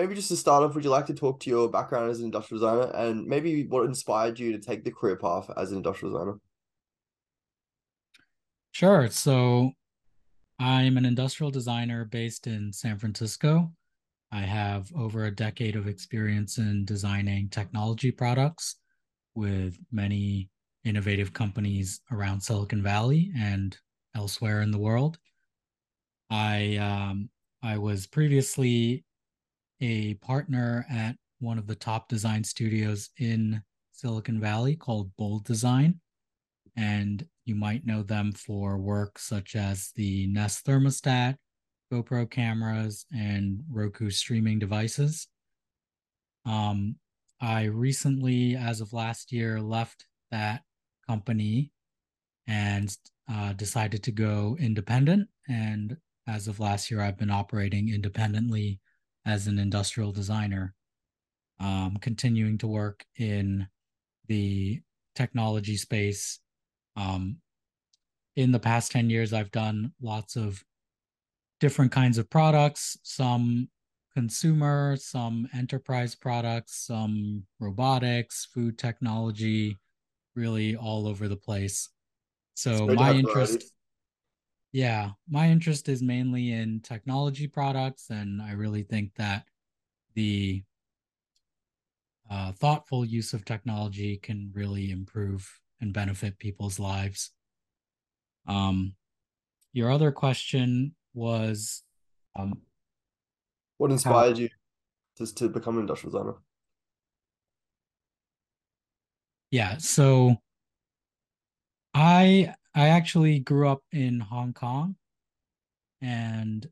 maybe just to start off, would you like to talk to your background as an industrial designer and maybe what inspired you to take the career path as an industrial designer? Sure. So I'm an industrial designer based in San Francisco. I have over a decade of experience in designing technology products with many innovative companies around Silicon Valley and elsewhere in the world. I um, I was previously a partner at one of the top design studios in Silicon Valley called Bould Design. And you might know them for work such as the Nest thermostat, GoPro cameras, and Roku streaming devices. Um, I recently, as of last year, left that company and uh, decided to go independent. And as of last year, I've been operating independently as an industrial designer, um, continuing to work in the technology space. Um, in the past 10 years, I've done lots of different kinds of products, some consumer, some enterprise products, some robotics, food technology, really all over the place. So my interest yeah, my interest is mainly in technology products, and I really think that the uh, thoughtful use of technology can really improve and benefit people's lives. Um, your other question was um, what inspired how, you to, to become an industrial designer? Yeah, so I I actually grew up in Hong Kong and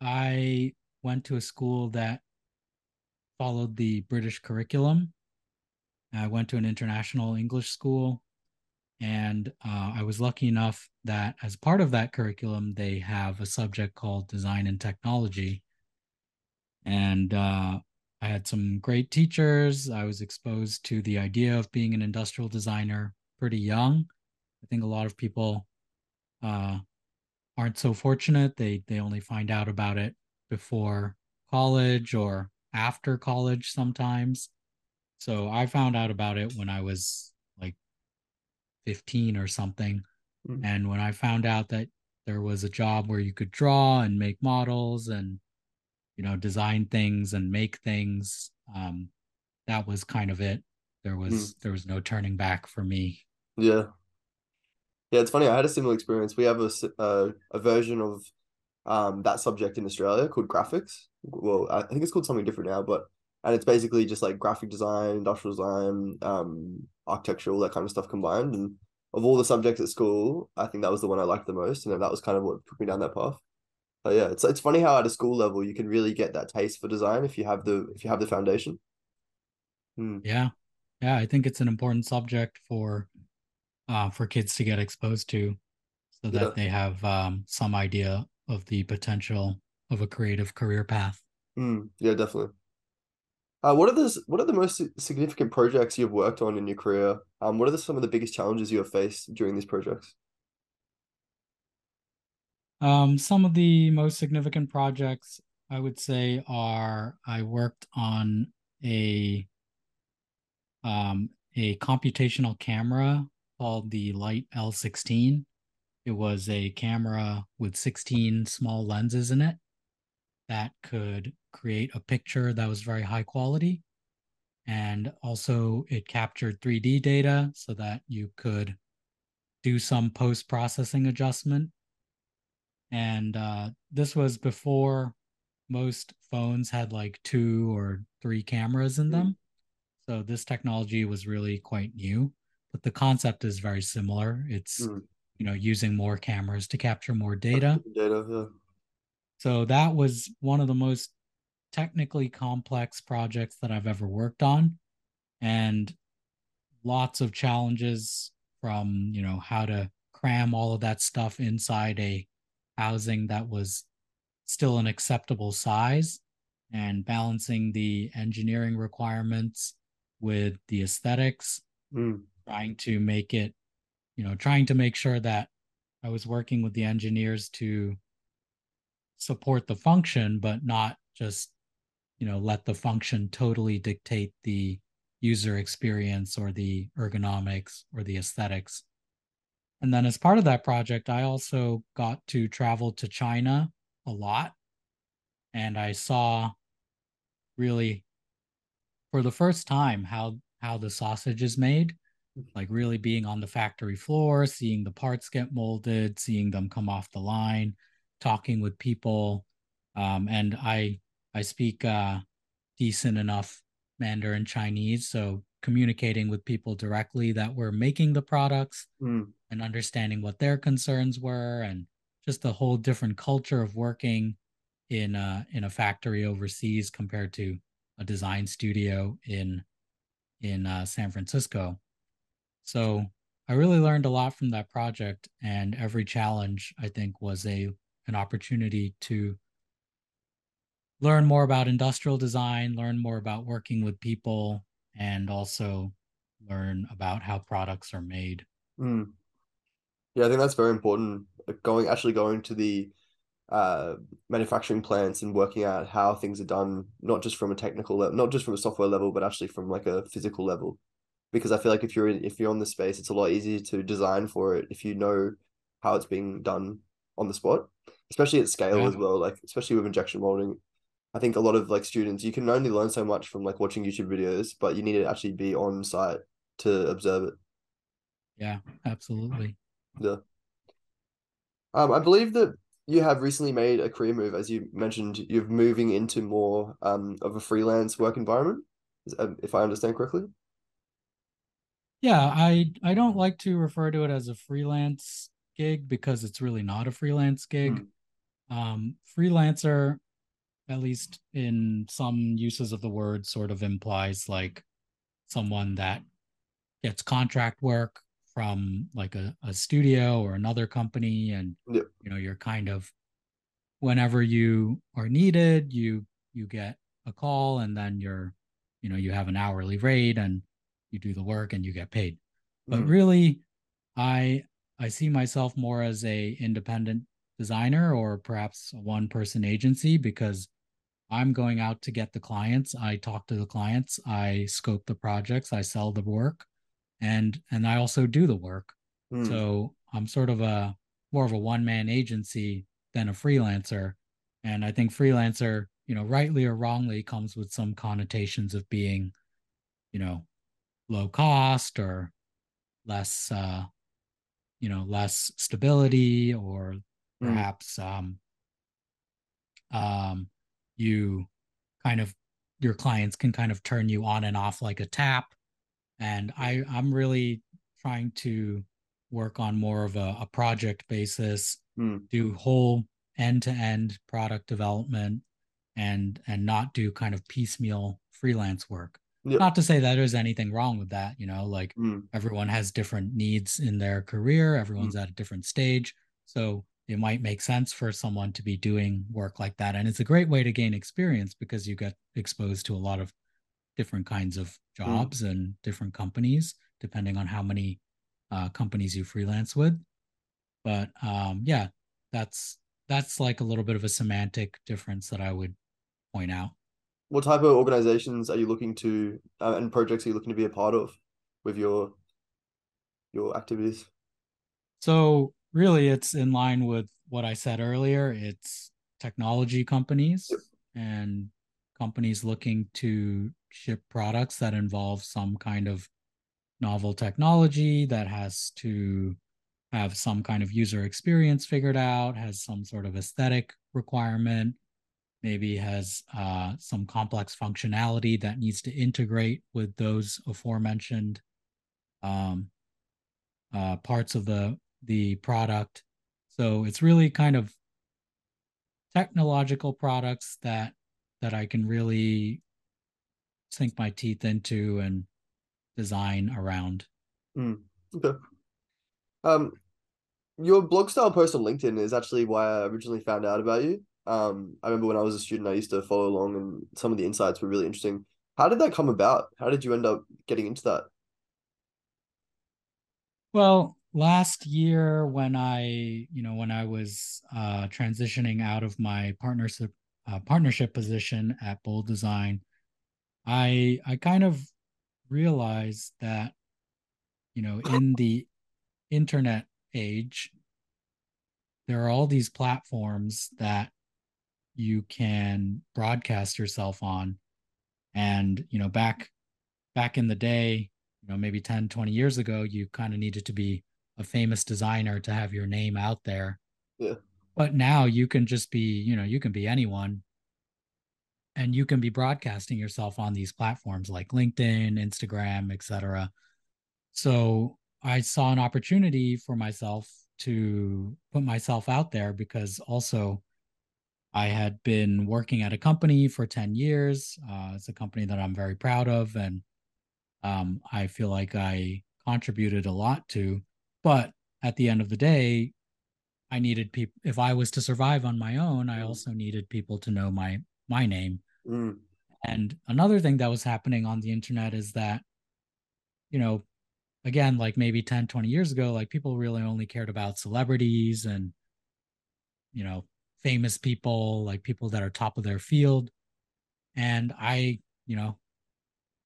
I went to a school that followed the British curriculum. I went to an international English school and uh, I was lucky enough that as part of that curriculum, they have a subject called design and technology. And uh, I had some great teachers. I was exposed to the idea of being an industrial designer pretty young. Think a lot of people uh, aren't so fortunate. They they only find out about it before college or after college sometimes. So I found out about it when I was like 15 or something. Mm-hmm. And when I found out that there was a job where you could draw and make models and you know design things and make things um that was kind of it there was mm. there was no turning back for me yeah. Yeah, it's funny. I had a similar experience. We have a, a, a version of um, that subject in Australia called graphics. Well, I think it's called something different now, but and it's basically just like graphic design, industrial design, um, architecture, all that kind of stuff combined. And of all the subjects at school, I think that was the one I liked the most, and that was kind of what took me down that path. But yeah, it's it's funny how at a school level you can really get that taste for design if you have the if you have the foundation. Hmm. Yeah, yeah, I think it's an important subject for uh, for kids to get exposed to so that yeah. they have um, some idea of the potential of a creative career path. Mm, yeah, definitely. Uh, what are the what are the most significant projects you've worked on in your career? Um, what are the, some of the biggest challenges you have faced during these projects? Um, some of the most significant projects I would say are I worked on a um, a computational camera called the Light L16. It was a camera with 16 small lenses in it that could create a picture that was very high quality. And also, it captured 3D data so that you could do some post processing adjustment. And uh, this was before most phones had like two or three cameras in them. So, this technology was really quite new but the concept is very similar. It's mm. you know using more cameras to capture more data. Data, yeah. So that was one of the most technically complex projects that I've ever worked on, and lots of challenges from you know how to cram all of that stuff inside a housing that was still an acceptable size and balancing the engineering requirements with the aesthetics mm trying to make it, you know, trying to make sure that I was working with the engineers to support the function, but not just you know let the function totally dictate the user experience or the ergonomics or the aesthetics. And then as part of that project i also got to travel to china a lot. And i saw really for the first time how how the sausage is made like really being on the factory floor seeing the parts get molded seeing them come off the line talking with people um, and i i speak uh, decent enough mandarin chinese so communicating with people directly that were making the products Mm. and understanding what their concerns were and just a whole different culture of working in a in a factory overseas compared to a design studio in in uh, San Francisco. So I really learned a lot from that project, and every challenge I think was a an opportunity to learn more about industrial design, learn more about working with people, and also learn about how products are made. Mm. Yeah, I think that's very important. Going actually going to the uh manufacturing plants and working out how things are done, not just from a technical level, not just from a software level, but actually from like a physical level. Because I feel like if you're in, if you're on the space, it's a lot easier to design for it if you know how it's being done on the spot, especially at scale Yeah. as well. Like especially with injection molding, I think a lot of like students, you can only learn so much from like watching YouTube videos, but you need to actually be on site to observe it. Yeah, absolutely. Yeah. Um, I believe that you have recently made a career move, as you mentioned, you're moving into more um of a freelance work environment, um, if I understand correctly. Yeah, I I don't like to refer to it as a freelance gig because it's really not a freelance gig. Um, freelancer, at least in some uses of the word, sort of implies like someone that gets contract work from like a, a studio or another company, and you know you're kind of whenever you are needed, you you get a call, and then you're you know you have an hourly rate and you do the work and you get paid. But Mm. really, I I see myself more as a independent designer or perhaps a one person agency because I'm going out to get the clients. I talk to the clients, I scope the projects, I sell the work, and and I also do the work. Mm. So I'm sort of a more of a one man agency than a freelancer. And I think freelancer, you know, rightly or wrongly, comes with some connotations of being, you know, low cost or less uh you know less stability or Mm. perhaps um um you kind of your clients can kind of turn you on and off like a tap and i i'm really trying to work on more of a, a project basis Mm. do whole end-to-end product development and and not do kind of piecemeal freelance work Yep. not to say that there's anything wrong with that you know like Mm. everyone has different needs in their career everyone's at a different stage so it might make sense for someone to be doing work like that and it's a great way to gain experience because you get exposed to a lot of different kinds of jobs and different companies depending on how many uh, companies you freelance with but um, yeah that's that's like a little bit of a semantic difference that i would point out What type of organizations are you looking to uh, and projects are you looking to be a part of with your your activities? So really it's in line with what I said earlier. It's technology companies Yep. and companies looking to ship products that involve some kind of novel technology that has to have some kind of user experience figured out, has some sort of aesthetic requirement, maybe has uh, some complex functionality that needs to integrate with those aforementioned um, uh, parts of the the product. So it's really kind of technological products that that I can really sink my teeth into and design around. Mm. Okay. Um, your blog style post on LinkedIn is actually why I originally found out about you. Um, I remember when I was a student, I used to follow along, and some of the insights were really interesting. How did that come about? How did you end up getting into that? Well, last year when I, you know, when I was uh, transitioning out of my partnership uh, partnership position at Bould Design, I I kind of realized that you know in the internet age there are all these platforms that you can broadcast yourself on. And you know back back in the day you know maybe 10 20 years ago you kind of needed to be a famous designer to have your name out there. Yeah. But now you can just be you know you can be anyone. And you can be broadcasting yourself on these platforms like linkedin instagram etc so i saw an opportunity for myself to put myself out there because also I had been working at a company for 10 years. Uh, it's a company that I'm very proud of, and um, I feel like I contributed a lot to. But at the end of the day, I needed people. If I was to survive on my own, I mm. also needed people to know my my name. Mm. And another thing that was happening on the internet is that, you know, again, like maybe 10, 20 years ago, like people really only cared about celebrities and, you know, famous people, like people that are top of their field. And I, you know,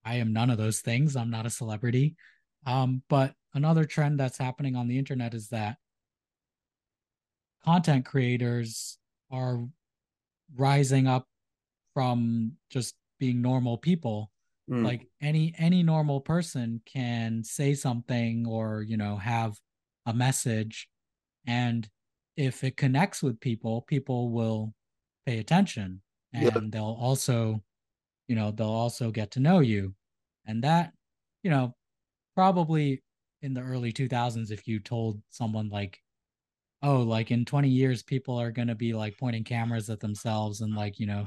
I am none of those things. I'm not a celebrity. Um, but another trend that's happening on the internet is that content creators are rising up from just being normal people mm. like any any normal person can say something or you know have a message and if it connects with people, people will pay attention and they'll also, you know, they'll also get to know you. And that, you know, probably in the early 2000s, if you told someone like, oh, like in 20 years, people are going to be like pointing cameras at themselves and like, you know,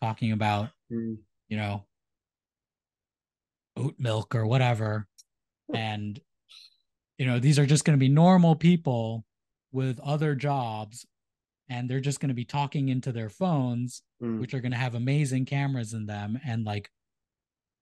talking about, mm. you know, oat milk or whatever. And, you know, these are just going to be normal people with other jobs and they're just going to be talking into their phones mm. which are going to have amazing cameras in them and like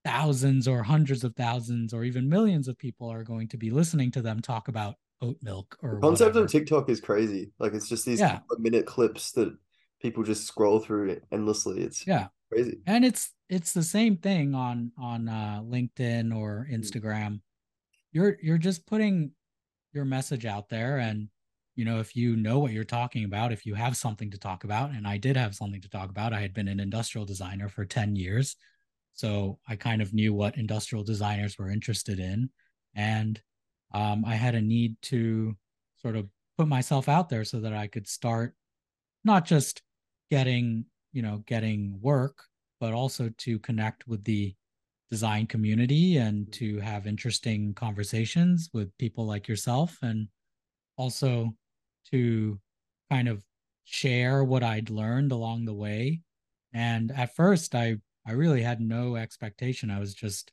thousands or hundreds of thousands or even millions of people are going to be listening to them talk about oat milk or the concept whatever. of tiktok is crazy like it's just these yeah. minute clips that people just scroll through endlessly it's yeah crazy and it's it's the same thing on on uh linkedin or mm. instagram mm. you're you're just putting your message out there and you know, if you know what you're talking about, if you have something to talk about, and I did have something to talk about, I had been an industrial designer for 10 years. So I kind of knew what industrial designers were interested in. And um, I had a need to sort of put myself out there so that I could start not just getting, you know, getting work, but also to connect with the design community and to have interesting conversations with people like yourself and also to kind of share what I'd learned along the way. And at first, I I really had no expectation. I was just,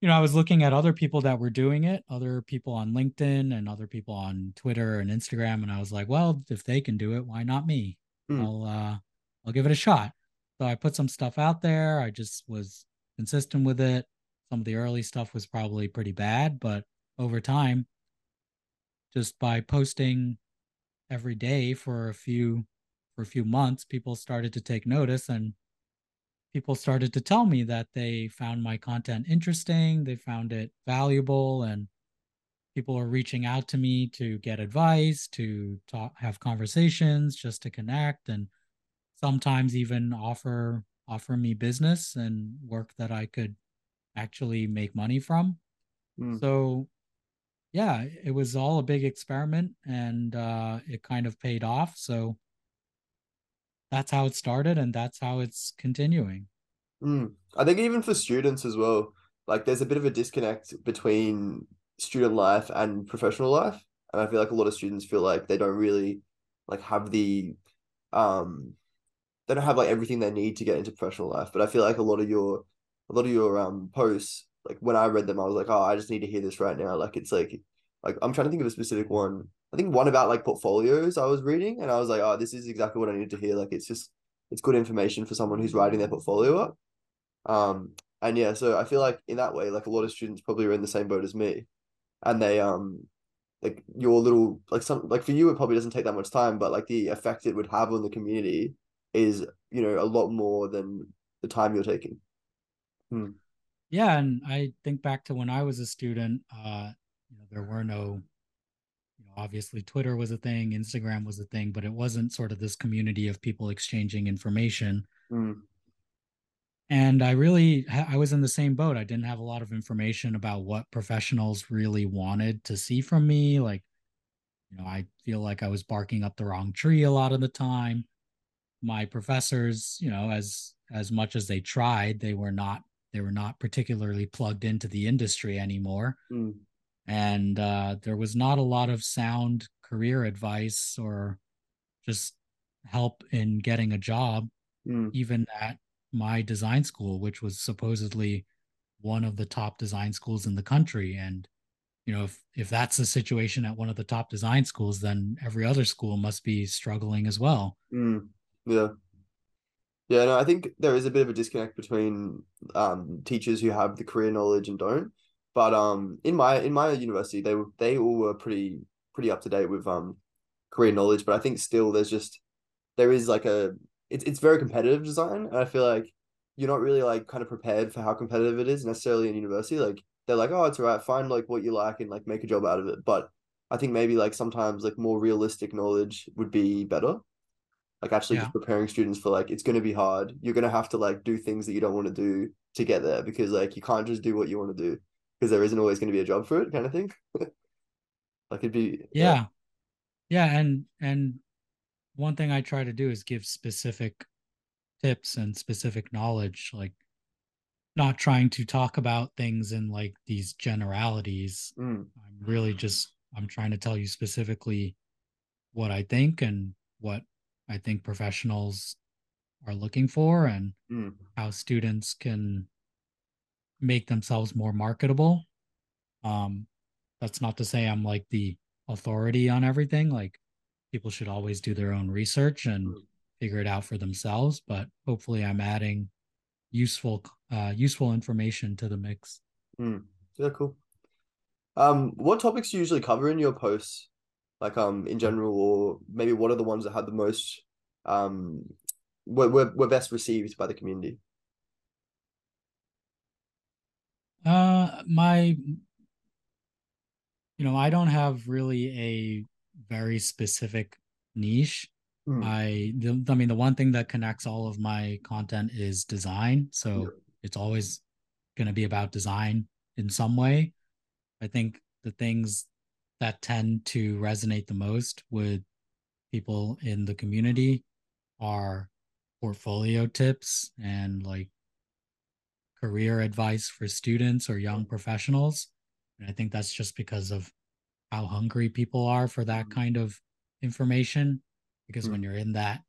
you know, I was looking at other people that were doing it, other people on LinkedIn and other people on Twitter and Instagram, and I was like, well, if they can do it, why not me? Mm. I'll uh, I'll give it a shot. So I put some stuff out there. I just was consistent with it. Some of the early stuff was probably pretty bad, but over time, just by posting every day for a few for a few months people started to take notice and people started to tell me that they found my content interesting they found it valuable and people are reaching out to me to get advice to talk have conversations just to connect and sometimes even offer offer me business and work that i could actually make money from mm. so yeah, it was all a big experiment and uh, it kind of paid off. So that's how it started and that's how it's continuing. Mm. I think even for students as well, like there's a bit of a disconnect between student life and professional life. And I feel like a lot of students feel like they don't really like have the um they don't have like everything they need to get into professional life. But I feel like a lot of your a lot of your um posts like when I read them, I was like, oh, I just need to hear this right now. Like it's like like I'm trying to think of a specific one. I think one about like portfolios I was reading, and I was like, oh, this is exactly what I need to hear. Like it's just it's good information for someone who's writing their portfolio up. Um, and yeah, so I feel like in that way, like a lot of students probably are in the same boat as me, and they um like your little like some like for you it probably doesn't take that much time, but like the effect it would have on the community is you know, a lot more than the time you're taking. Hmm. Yeah, and I think back to when I was a student, uh, you know, there were no you know, obviously Twitter was a thing, Instagram was a thing, but it wasn't sort of this community of people exchanging information. Mm. And I really, I was in the same boat. I didn't have a lot of information about what professionals really wanted to see from me. Like, you know, I feel like I was barking up the wrong tree a lot of the time. My professors, you know, as as much as they tried, they were not they were not particularly plugged into the industry anymore. Mm and uh, there was not a lot of sound career advice or just help in getting a job mm. even at my design school which was supposedly one of the top design schools in the country and you know if if that's the situation at one of the top design schools then every other school must be struggling as well mm. yeah yeah no i think there is a bit of a disconnect between um, teachers who have the career knowledge and don't but um, in my in my university, they were they all were pretty pretty up to date with um career knowledge. But I think still there's just there is like a it's it's very competitive design, and I feel like you're not really like kind of prepared for how competitive it is necessarily in university. Like they're like, oh, it's alright, find like what you like and like make a job out of it. But I think maybe like sometimes like more realistic knowledge would be better. Like actually yeah. just preparing students for like it's gonna be hard. You're gonna have to like do things that you don't want to do to get there because like you can't just do what you want to do because there isn't always going to be a job for it kind of thing like it'd be yeah. yeah yeah and and one thing i try to do is give specific tips and specific knowledge like not trying to talk about things in like these generalities mm. i'm really just i'm trying to tell you specifically what i think and what i think professionals are looking for and mm. how students can make themselves more marketable. Um, that's not to say I'm like the authority on everything. Like people should always do their own research and mm. figure it out for themselves. But hopefully, I'm adding useful uh, useful information to the mix. Mm. Yeah, cool. Um, what topics do you usually cover in your posts, like um in general, or maybe what are the ones that had the most um were were, were best received by the community? Uh, my, you know, I don't have really a very specific niche. Mm. I, the, I mean, the one thing that connects all of my content is design. So yeah. it's always going to be about design in some way. I think the things that tend to resonate the most with people in the community are portfolio tips and like career advice for students or young professionals. And I think that's just because of how hungry people are for that mm-hmm. kind of information. Because mm-hmm. when you're in that,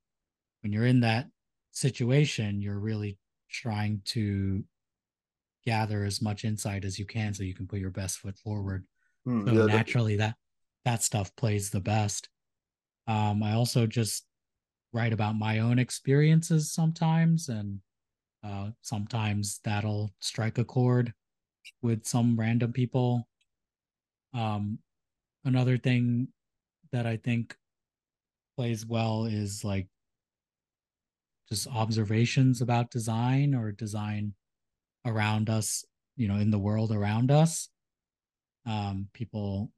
when you're in that situation, you're really trying to gather as much insight as you can so you can put your best foot forward. Mm, so yeah, naturally that that stuff plays the best. Um, I also just write about my own experiences sometimes and uh, sometimes that'll strike a chord with some random people. Um, another thing that I think plays well is like just observations about design or design around us, you know, in the world around us. Um, people,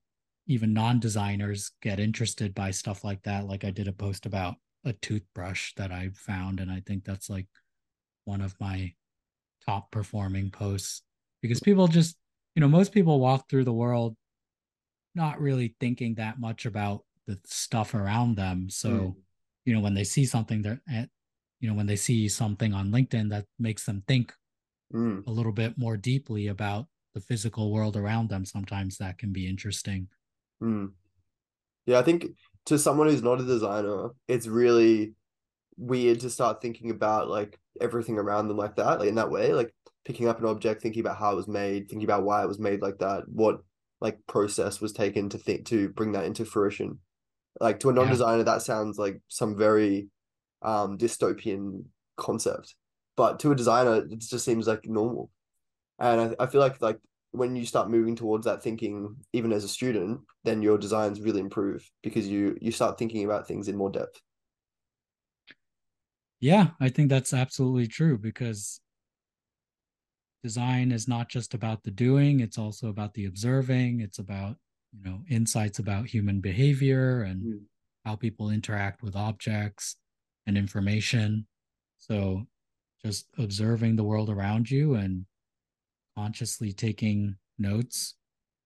even non designers, get interested by stuff like that. Like I did a post about a toothbrush that I found, and I think that's like one of my top performing posts because people just, you know, most people walk through the world not really thinking that much about the stuff around them. So, mm. you know, when they see something that, eh, you know, when they see something on LinkedIn that makes them think mm. a little bit more deeply about the physical world around them, sometimes that can be interesting. Mm. Yeah, I think to someone who's not a designer, it's really weird to start thinking about like everything around them like that, like in that way, like picking up an object, thinking about how it was made, thinking about why it was made like that, what like process was taken to think to bring that into fruition. Like to a non-designer, yeah. that sounds like some very um dystopian concept. But to a designer, it just seems like normal. And I, I feel like like when you start moving towards that thinking, even as a student, then your designs really improve because you you start thinking about things in more depth. Yeah, I think that's absolutely true because design is not just about the doing, it's also about the observing, it's about, you know, insights about human behavior and Mm. how people interact with objects and information. So just observing the world around you and consciously taking notes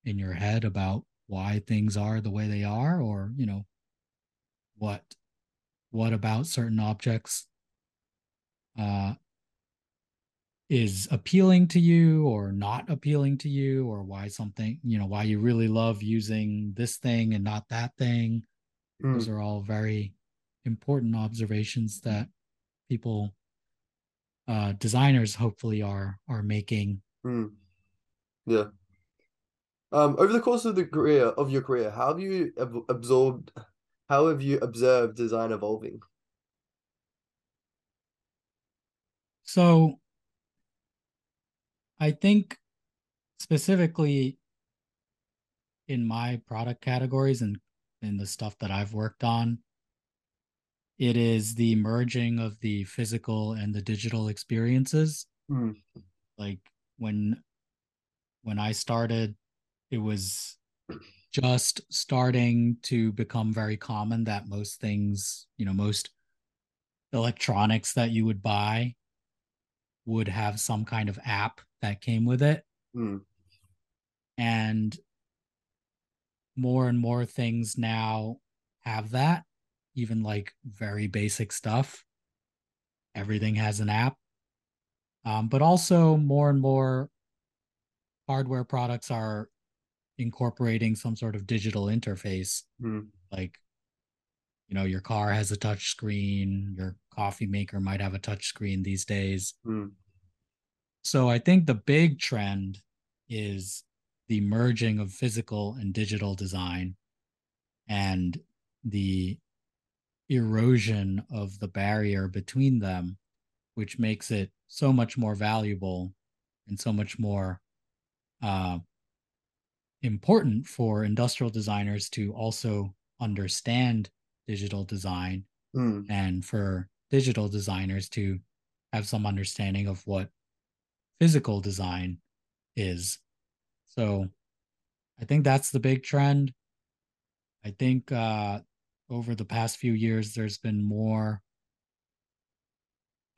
in your head about why things are the way they are or, you know, what what about certain objects uh, is appealing to you or not appealing to you or why something you know why you really love using this thing and not that thing those Mm. are all very important observations that people uh designers hopefully are are making Mm. Yeah. Um, over the course of the career of your career, how have you ab absorbed, how have you observed design evolving? so i think specifically in my product categories and in the stuff that i've worked on it is the merging of the physical and the digital experiences Mm. like when when i started it was just starting to become very common that most things you know most electronics that you would buy would have some kind of app that came with it. Mm. and more and more things now have that even like very basic stuff. Everything has an app um, but also more and more hardware products are incorporating some sort of digital interface Mm. like you know your car has a touch screen your coffee maker might have a touch screen these days Mm. so i think the big trend is the merging of physical and digital design and the erosion of the barrier between them which makes it so much more valuable and so much more uh, important for industrial designers to also understand digital design Mm. and for digital designers to have some understanding of what physical design is. So I think that's the big trend. I think uh, over the past few years, there's been more.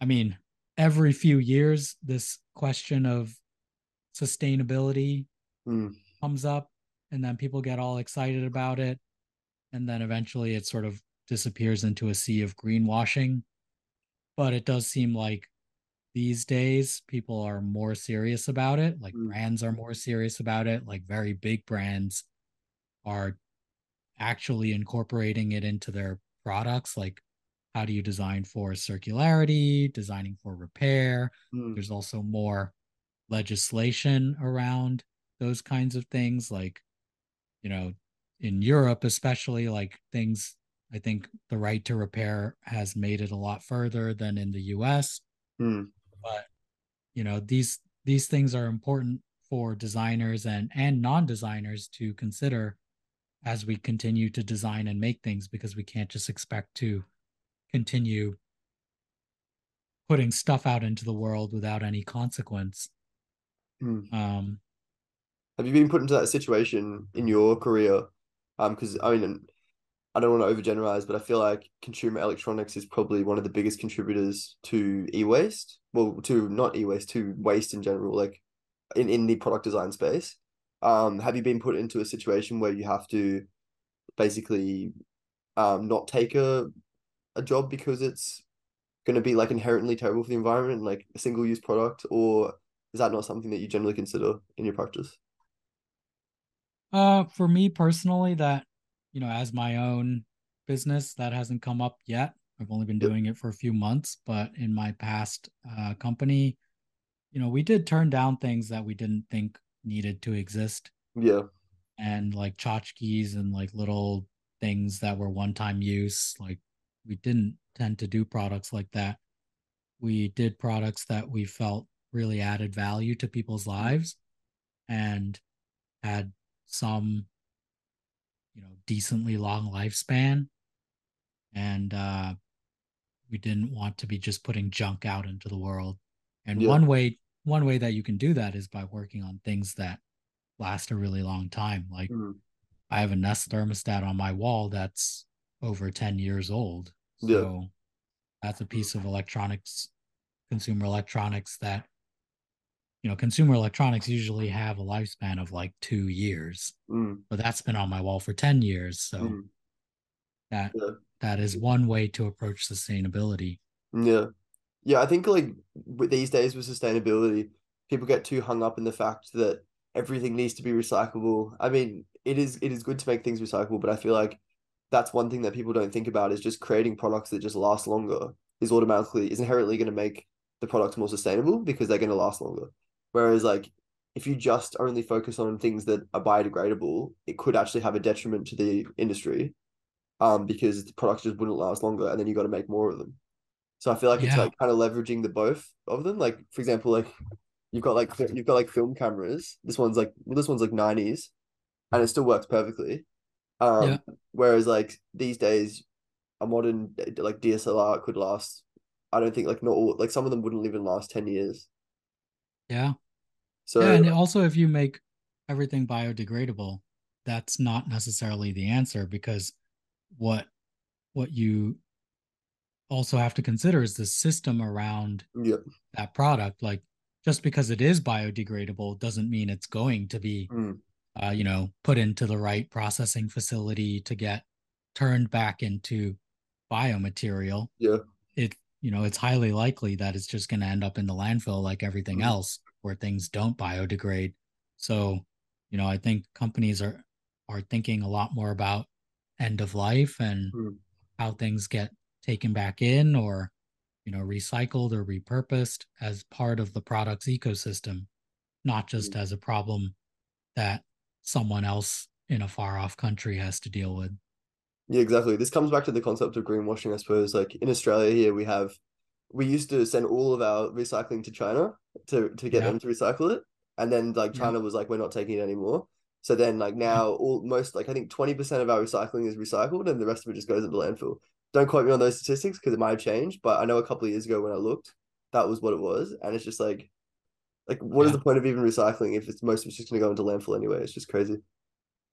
I mean, every few years, this question of sustainability Mm. comes up, and then people get all excited about it. And then eventually it sort of disappears into a sea of greenwashing. But it does seem like these days people are more serious about it. Like Mm. brands are more serious about it. Like very big brands are actually incorporating it into their products. Like, how do you design for circularity, designing for repair? Mm. There's also more legislation around those kinds of things. Like, you know, in Europe, especially, like things, I think the right to repair has made it a lot further than in the US. Mm. But, you know, these these things are important for designers and and non-designers to consider as we continue to design and make things because we can't just expect to continue putting stuff out into the world without any consequence. Mm. Um, Have you been put into that situation in your career? Um, because I mean, I don't want to overgeneralize, but I feel like consumer electronics is probably one of the biggest contributors to e-waste. Well, to not e-waste, to waste in general, like in, in the product design space. Um, have you been put into a situation where you have to basically um not take a a job because it's going to be like inherently terrible for the environment, like a single use product, or is that not something that you generally consider in your practice? uh, for me personally, that you know, as my own business, that hasn't come up yet. I've only been doing it for a few months, but in my past uh, company, you know, we did turn down things that we didn't think needed to exist. Yeah. and like tchotchkes and like little things that were one time use. Like we didn't tend to do products like that. We did products that we felt really added value to people's lives and had some, you know, decently long lifespan. And uh we didn't want to be just putting junk out into the world. And Yeah. one way one way that you can do that is by working on things that last a really long time. Like Mm. I have a Nest thermostat on my wall that's over 10 years old. Yeah. So that's a piece of electronics, consumer electronics that, you know, consumer electronics usually have a lifespan of like two years, Mm. but that's been on my wall for 10 years. So Mm. that Yeah. that is one way to approach sustainability. Yeah. Yeah, I think like these days with sustainability, people get too hung up in the fact that everything needs to be recyclable. I mean, it is it is good to make things recyclable, but I feel like that's one thing that people don't think about is just creating products that just last longer is automatically is inherently going to make the products more sustainable because they're going to last longer. Whereas like if you just only focus on things that are biodegradable, it could actually have a detriment to the industry. Um, because the products just wouldn't last longer and then you got to make more of them. So I feel like it's like kind of leveraging the both of them. Like for example, like you've got like you've got like film cameras. This one's like well, this one's like nineties, and it still works perfectly. Um, Yeah. whereas like these days, a modern like DSLR could last. I don't think like not all like some of them wouldn't even last ten years. Yeah. So yeah. And also, if you make everything biodegradable, that's not necessarily the answer because what what you also have to consider is the system around yeah, that product like just because it is biodegradable doesn't mean it's going to be mm, uh, you know put into the right processing facility to get turned back into biomaterial yeah, it you know it's highly likely that it's just going to end up in the landfill like everything Mm. else where things don't biodegrade so you know i think companies are are thinking a lot more about end of life and Mm. how things get taken back in or you know recycled or repurposed as part of the product's ecosystem not just as a problem that someone else in a far off country has to deal with yeah. Exactly. This comes back to the concept of greenwashing, I suppose. Like in Australia here, we have we used to send all of our recycling to China to to get Yeah. them to recycle it, and then like Yeah. China was like, we're not taking it anymore. So then like now all most like I think twenty percent of our recycling is recycled, and the rest of it just goes into landfill. Don't quote me on those statistics because it might have changed, but I know a couple of years ago when I looked, that was what it was, and it's just like, like what is Yeah. the point of even recycling if it's most of it's just gonna go into landfill anyway? It's just crazy.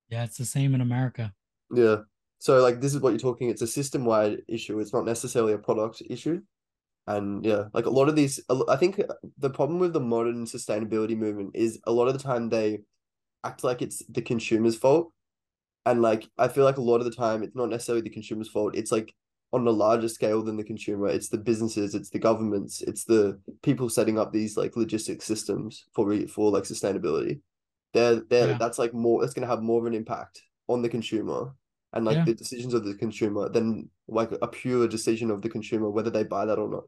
yeah it's the same in america Yeah. So like this is what you're talking. It's a system wide issue. It's not necessarily a product issue. And yeah, like a lot of these, I think uh, the problem with the modern sustainability movement is a lot of the time they act like it's the consumer's fault. And like I feel like a lot of the time it's not necessarily the consumer's fault. It's like on a larger scale than the consumer. It's the businesses, it's the governments, it's the people setting up these like logistics systems for re- for like sustainability. They're they're Yeah. that's like more that's gonna have more of an impact on the consumer and like Yeah. the decisions of the consumer than like a pure decision of the consumer whether they buy that or not.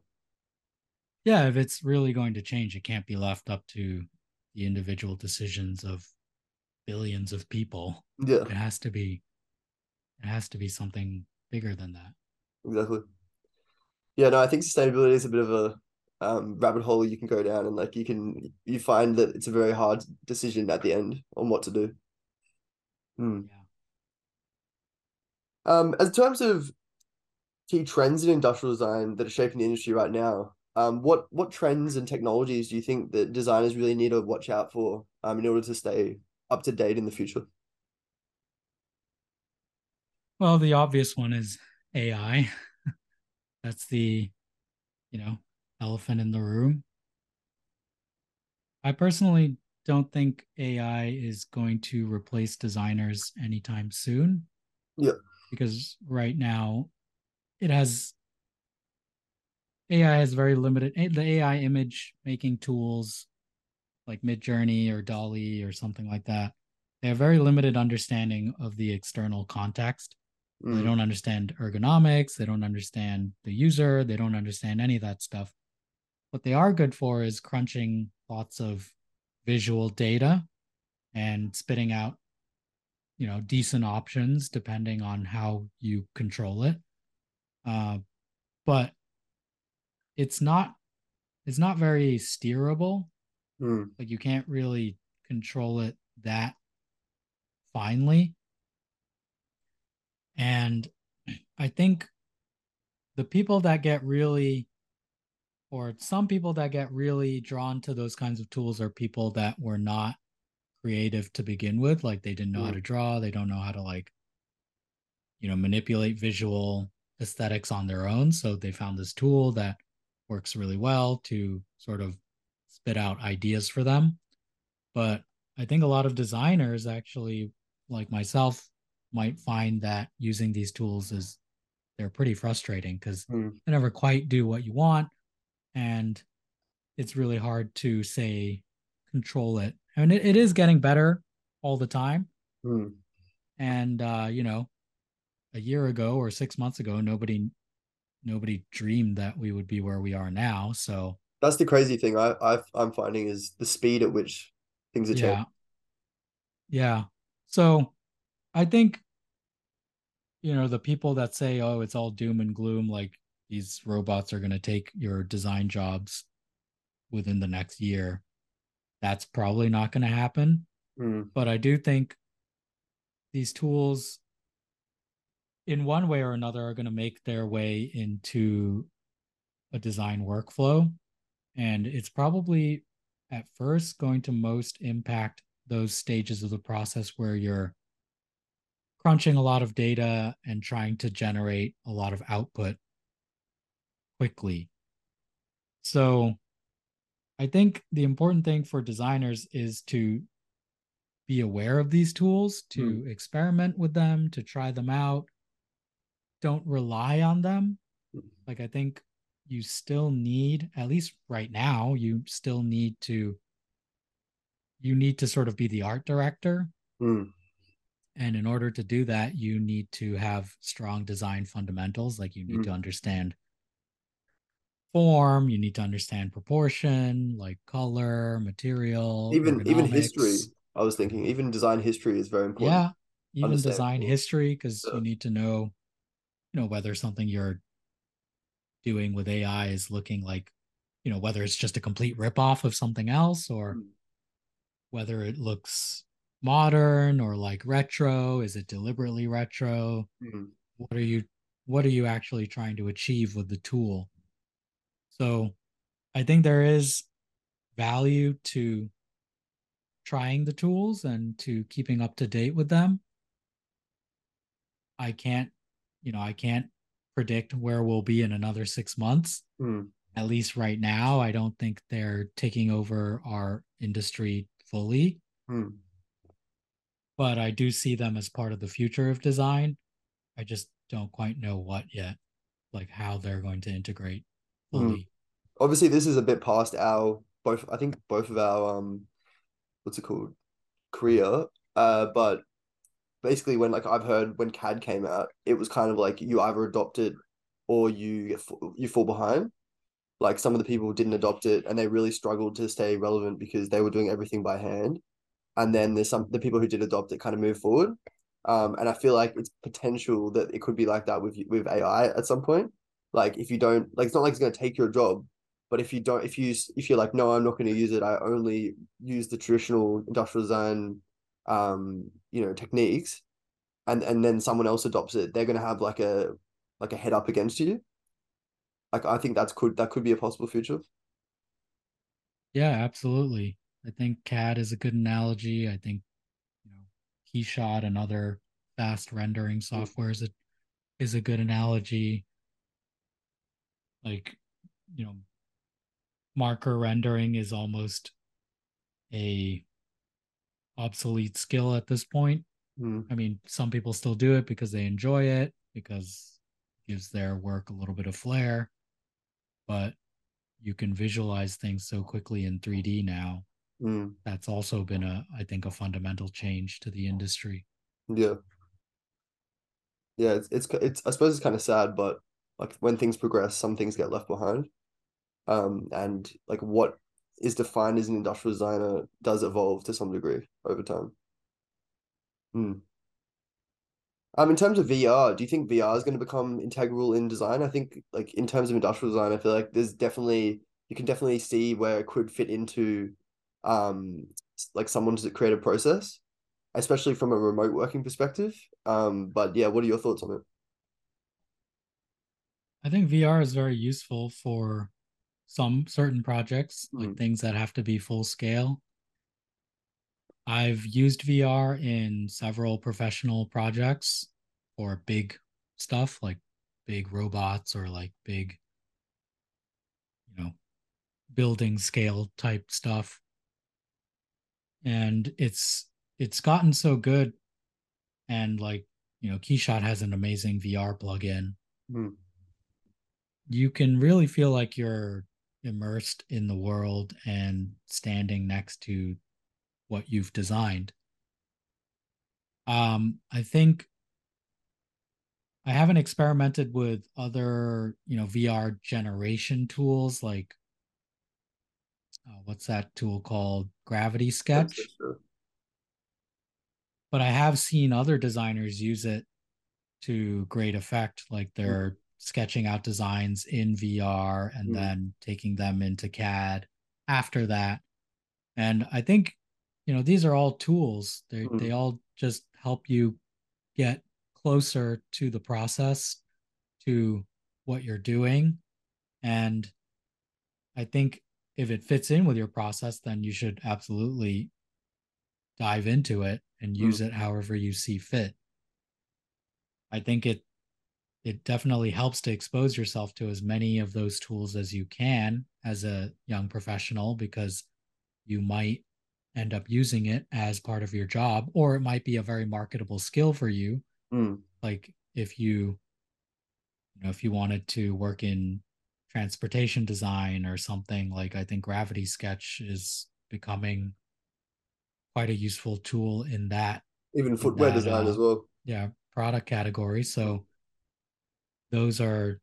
yeah if it's really going to change it can't be left up to the individual decisions of billions of people Yeah, it has to be it has to be something bigger than that exactly. Yeah, no, I think sustainability is a bit of a um rabbit hole you can go down and like you can you find that it's a very hard decision at the end on what to do. Hmm. yeah Um, as in terms of key trends in industrial design that are shaping the industry right now, um, what what trends and technologies do you think that designers really need to watch out for um in order to stay up to date in the future? well the obvious one is ai that's the you know elephant in the room. I personally don't think ai is going to replace designers anytime soon. Yeah. because right now it has ai has very limited eh, the ai image making tools like midjourney or DALL-E or something like that they have very limited understanding of the external context they Mm, don't understand ergonomics. They don't understand the user. They don't understand any of that stuff. What they are good for is crunching lots of visual data and spitting out, you know, decent options depending on how you control it. Uh, but it's not it's not very steerable. mm, Like you can't really control it that finely. And I think the people that get really or some people that get really drawn to those kinds of tools are people that were not creative to begin with. Like they didn't know mm. how to draw. They don't know how to like you know manipulate visual aesthetics on their own. So they found this tool that works really well to sort of spit out ideas for them. But i think a lot of designers actually like myself might find that using these tools is they're pretty frustrating because mm. they never quite do what you want and it's really hard to say control it I mean, it, it is getting better all the time. Mm. And uh, you know, a year ago or six months ago, nobody nobody dreamed that we would be where we are now. So that's the crazy thing I, I I'm finding is the speed at which things are yeah. changing. Yeah. So I think you know the people that say oh it's all doom and gloom like these robots are going to take your design jobs within the next year that's probably not going to happen. Mm. But I do think these tools, in one way or another, are going to make their way into a design workflow. And it's probably at first going to most impact those stages of the process where you're crunching a lot of data and trying to generate a lot of output quickly. So I think the important thing for designers is to be aware of these tools, to mm. experiment with them, to try them out. Don't rely on them. Hmm. Like, I think you still need, at least right now, you still need to you need to sort of be the art director. Mm. And in order to do that, you need to have strong design fundamentals. Like you need mm. to understand form you need to understand proportion like color material even even history i was thinking even design history is very important yeah even design history because yeah. you need to know you know whether something you're doing with ai is looking like you know whether it's just a complete ripoff of something else or mm. whether it looks modern or like retro is it deliberately retro mm. what are you what are you actually trying to achieve with the tool so I think there is value to trying the tools and to keeping up to date with them. I can't, you know, I can't predict where we'll be in another six months. Mm. At least right now, I don't think they're taking over our industry fully. Mm. But I do see them as part of the future of design. I just don't quite know what yet, like how they're going to integrate fully. Mm. Obviously, this is a bit past our both. I think both of our um, what's it called, career. Uh, but basically, when like I've heard when CAD came out, it was kind of like you either adopt it or you you fall behind. Like some of the people didn't adopt it, and they really struggled to stay relevant because they were doing everything by hand. And then there's some the people who did adopt it kind of move forward. Um, and I feel like it's potential that it could be like that with with AI at some point. Like if you don't like, it's not like it's going to take your job, but if you don't, if you if you're like, no, I'm not going to use it. I only use the traditional industrial design, um, you know, techniques, and and then someone else adopts it. They're going to have like a like a head up against you. Like I think that's could that could be a possible future. Yeah, absolutely. I think CAD is a good analogy. I think you know KeyShot and other fast rendering software is a is a good analogy like you know marker rendering is almost a obsolete skill at this point mm. i mean some people still do it because they enjoy it because it gives their work a little bit of flair but you can visualize things so quickly in 3d now mm. that's also been a i think a fundamental change to the industry yeah yeah it's it's, it's i suppose it's kind of sad but like when things progress, some things get left behind. Um, and like what is defined as an industrial designer does evolve to some degree over time. Hmm. Um, in terms of VR, do you think VR is going to become integral in design? I think, like in terms of industrial design, I feel like there's definitely you can definitely see where it could fit into, um, like someone's creative process, especially from a remote working perspective. Um, but yeah, what are your thoughts on it? I think VR is very useful for some certain projects, like Mm. things that have to be full scale. I've used VR in several professional projects or big stuff like big robots or like big, you know, building scale type stuff. And it's it's gotten so good and like, you know, Keyshot has an amazing VR plugin. Mm. You can really feel like you're immersed in the world and standing next to what you've designed. Um, I think I haven't experimented with other, you know, VR generation tools like uh, what's that tool called? Gravity Sketch. sure. But I have seen other designers use it to great effect. Like they're sketching out designs in VR and Mm. then taking them into CAD after that. And I think, you know, these are all tools. They Mm. they all just help you get closer to the process, to what you're doing. And I think if it fits in with your process, then you should absolutely dive into it and use it however you see fit. I think it it definitely helps to expose yourself to as many of those tools as you can as a young professional because you might end up using it as part of your job or it might be a very marketable skill for you Mm. like if you you know if you wanted to work in transportation design or something like i think gravity sketch is becoming quite a useful tool in that Even footwear that, design uh, as well. yeah product category so those are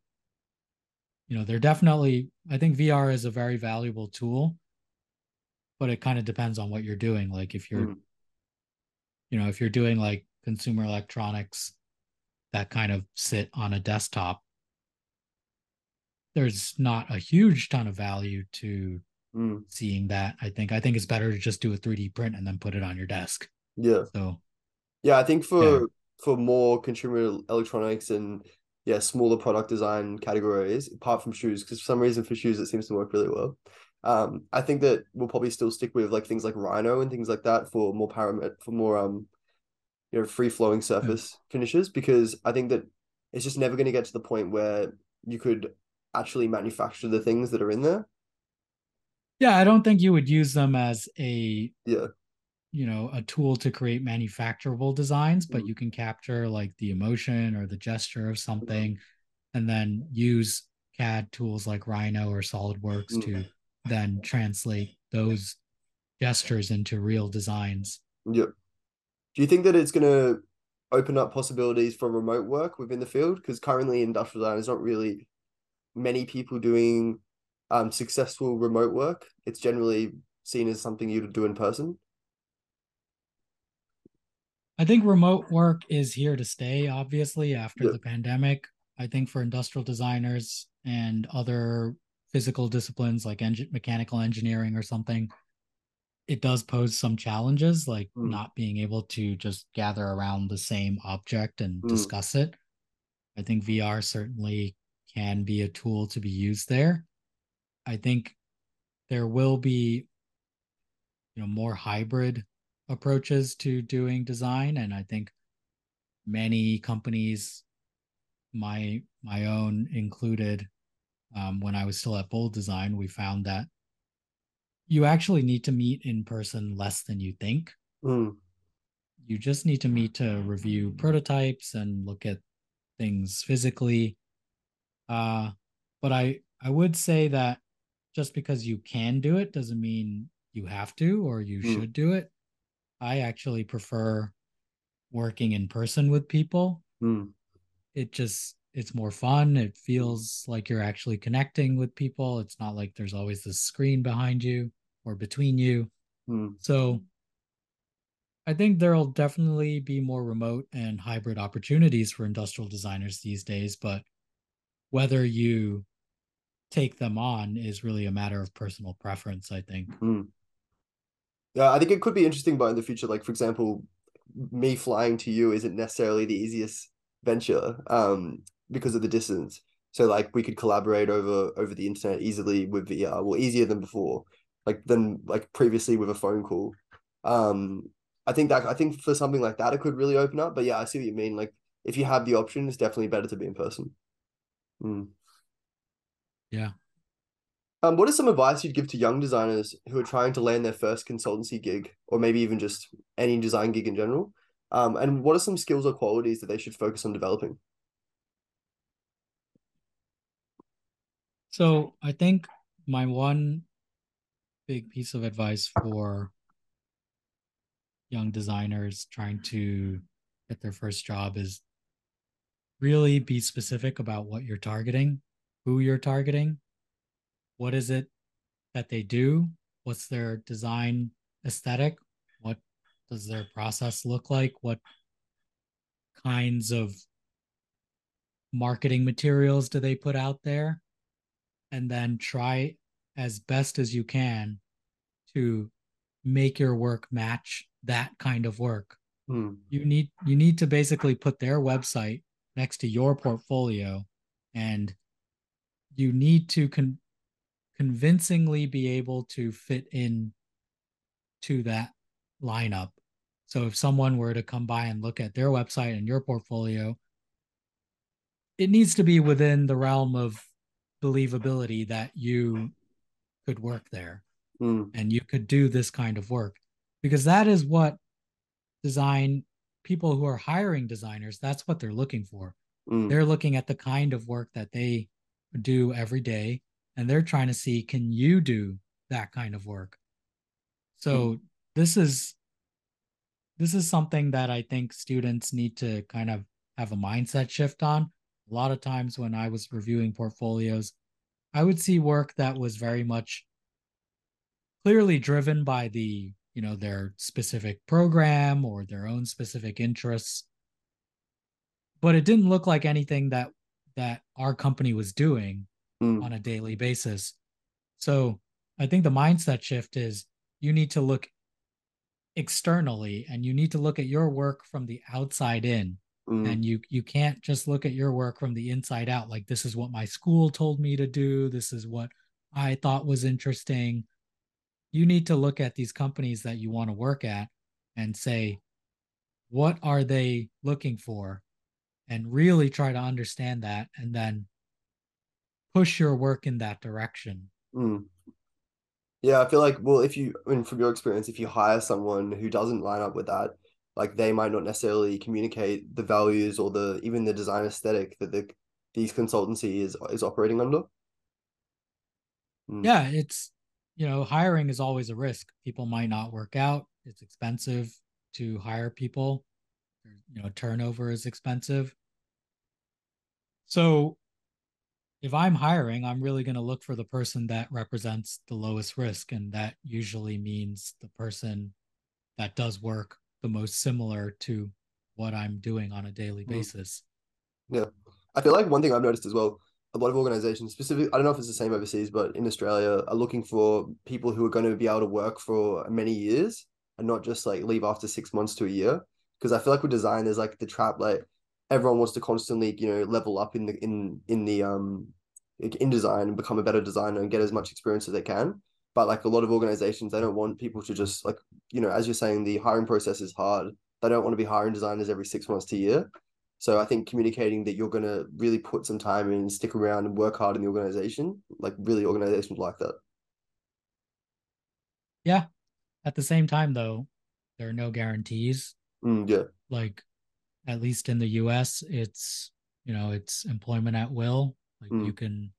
you know they're definitely i think vr is a very valuable tool but it kind of depends on what you're doing like if you're Mm. you know if you're doing like consumer electronics that kind of sit on a desktop there's not a huge ton of value to Mm. seeing that i think i think it's better to just do a 3d print and then put it on your desk Yeah. so Yeah, I think for Yeah. for more consumer electronics and yeah, smaller product design categories, apart from shoes, because for some reason for shoes it seems to work really well. Um, I think that we'll probably still stick with like things like Rhino and things like that for more paramet for more um you know free flowing surface finishes because I think that it's just never going to get to the point where you could actually manufacture the things that are in there. yeah i don't think you would use them as a Yeah. you know a tool to create manufacturable designs but Mhm. you can capture like the emotion or the gesture of something and then use cad tools like rhino or solidworks to then translate those gestures into real designs Yep. Do you think that it's going to open up possibilities for remote work within the field? Because currently, industrial design is not really many people doing um, successful remote work. It's generally seen as something you would do in person. i think remote work is here to stay obviously after Yep. the pandemic i think for industrial designers and other physical disciplines like engine mechanical engineering or something it does pose some challenges like Mm. not being able to just gather around the same object and Mm. discuss it i think vr certainly can be a tool to be used there. I think there will be you know more hybrid approaches to doing design and i think many companies my my own included um, when i was still at Bould Design we found that you actually need to meet in person less than you think. Mm. you just need to meet to review prototypes and look at things physically uh but i i would say that just because you can do it doesn't mean you have to or you Mm. should do it i actually prefer working in person with people Mm. it just it's more fun it feels like you're actually connecting with people it's not like there's always this screen behind you or between you Mm. so I think there'll definitely be more remote and hybrid opportunities for industrial designers these days, but whether you take them on is really a matter of personal preference, I think. Mm. Yeah, I think it could be interesting, but in the future, like for example, me flying to you isn't necessarily the easiest venture, um, because of the distance. So like we could collaborate over over the internet easily with VR, well easier than before, like than like previously with a phone call. Um, I think that I think for something like that it could really open up. But yeah, I see what you mean. Like if you have the option, it's definitely better to be in person. Mm. Yeah. Um, what is some advice you'd give to young designers who are trying to land their first consultancy gig, or maybe even just any design gig in general? Um, and what are some skills or qualities that they should focus on developing? So I think my one big piece of advice for young designers trying to get their first job is really be specific about what you're targeting, who you're targeting, what is it that they do, what's their design aesthetic, what does their process look like, what kinds of marketing materials do they put out there, and then try as best as you can to make your work match that kind of work. Hmm. You need you need to basically put their website next to your portfolio and you need to con- convincingly be able to fit in to that lineup. So if someone were to come by and look at their website and your portfolio, it needs to be within the realm of believability that you could work there mm. and you could do this kind of work because that is what design people who are hiring designers that's what they're looking for mm. they're looking at the kind of work that they do every day and they're trying to see can you do that kind of work so mm. this is this is something that i think students need to kind of have a mindset shift on a lot of times when I was reviewing portfolios, I would see work that was very much clearly driven by the, you know, their specific program or their own specific interests. But it didn't look like anything that that our company was doing mm. on a daily basis. So I think the mindset shift is you need to look externally and you need to look at your work from the outside in Mm. And you you can't just look at your work from the inside out like this is what my school told me to do, this is what I thought was interesting. You need to look at these companies that you want to work at and say what are they looking for and really try to understand that and then push your work in that direction. Mm. Yeah, I feel like well, if you, I mean, from your experience, if you hire someone who doesn't line up with that, like they might not necessarily communicate the values or the even the design aesthetic that the these consultancy is is operating under mm. yeah it's you know hiring is always a risk people might not work out it's expensive to hire people you know turnover is expensive so if i'm hiring i'm really going to look for the person that represents the lowest risk and that usually means the person that does work the most similar to what I'm doing on a daily mm. basis. Yeah. I feel like one thing I've noticed as well, a lot of organizations, specifically, I don't know if it's the same overseas, but in Australia, are looking for people who are going to be able to work for many years and not just like leave after six months to a year. Because I feel like with design, there's like the trap, like everyone wants to constantly, you know, level up in the in in the um in design and become a better designer and get as much experience as they can. But like a lot of organizations they don't want people to just like you know as you're saying the hiring process is hard. They don't want to be hiring designers every six months to a year so i think communicating that you're going to really put some time in stick around and work hard in the organization like really organizations like that yeah at the same time though there are no guarantees mm, yeah like at least in the us it's you know it's employment at will like mm. you can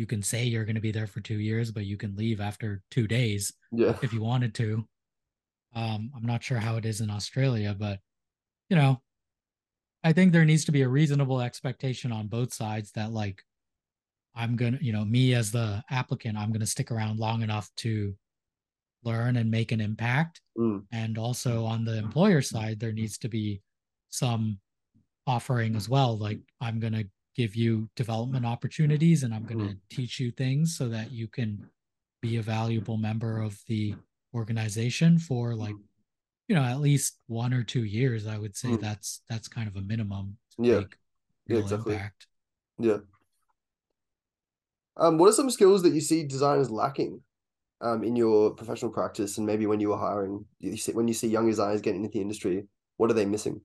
you can say you're going to be there for two years, but you can leave after two days yeah. if you wanted to. Um, I'm not sure how it is in Australia, but you know, I think there needs to be a reasonable expectation on both sides that like I'm gonna, you know, me as the applicant, I'm gonna stick around long enough to learn and make an impact. Mm. And also mm. on the mm. employer mm. side, there needs to be some offering as well. Like I'm gonna give you development opportunities and I'm going to mm-hmm. teach you things so that you can be a valuable member of the organization for like you know at least one or two years i would say mm. that's that's kind of a minimum yeah yeah exactly impact. yeah Um, what are some skills that you see designers lacking um, in your professional practice, and maybe when you were hiring, you see, when you see young designers getting into the industry, what are they missing?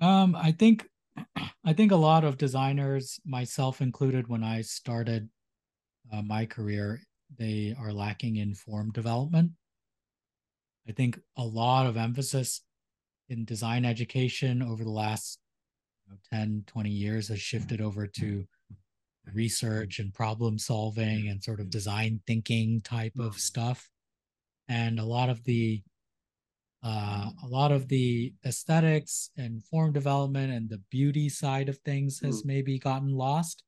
Um, I think, I think a lot of designers, myself included, when I started uh, my career, they are lacking in form development. I think a lot of emphasis in design education over the last you know, 10, 20 years has shifted over to research and problem solving and sort of design thinking type of stuff. And a lot of the uh, a lot of the aesthetics and form development and the beauty side of things has maybe gotten lost.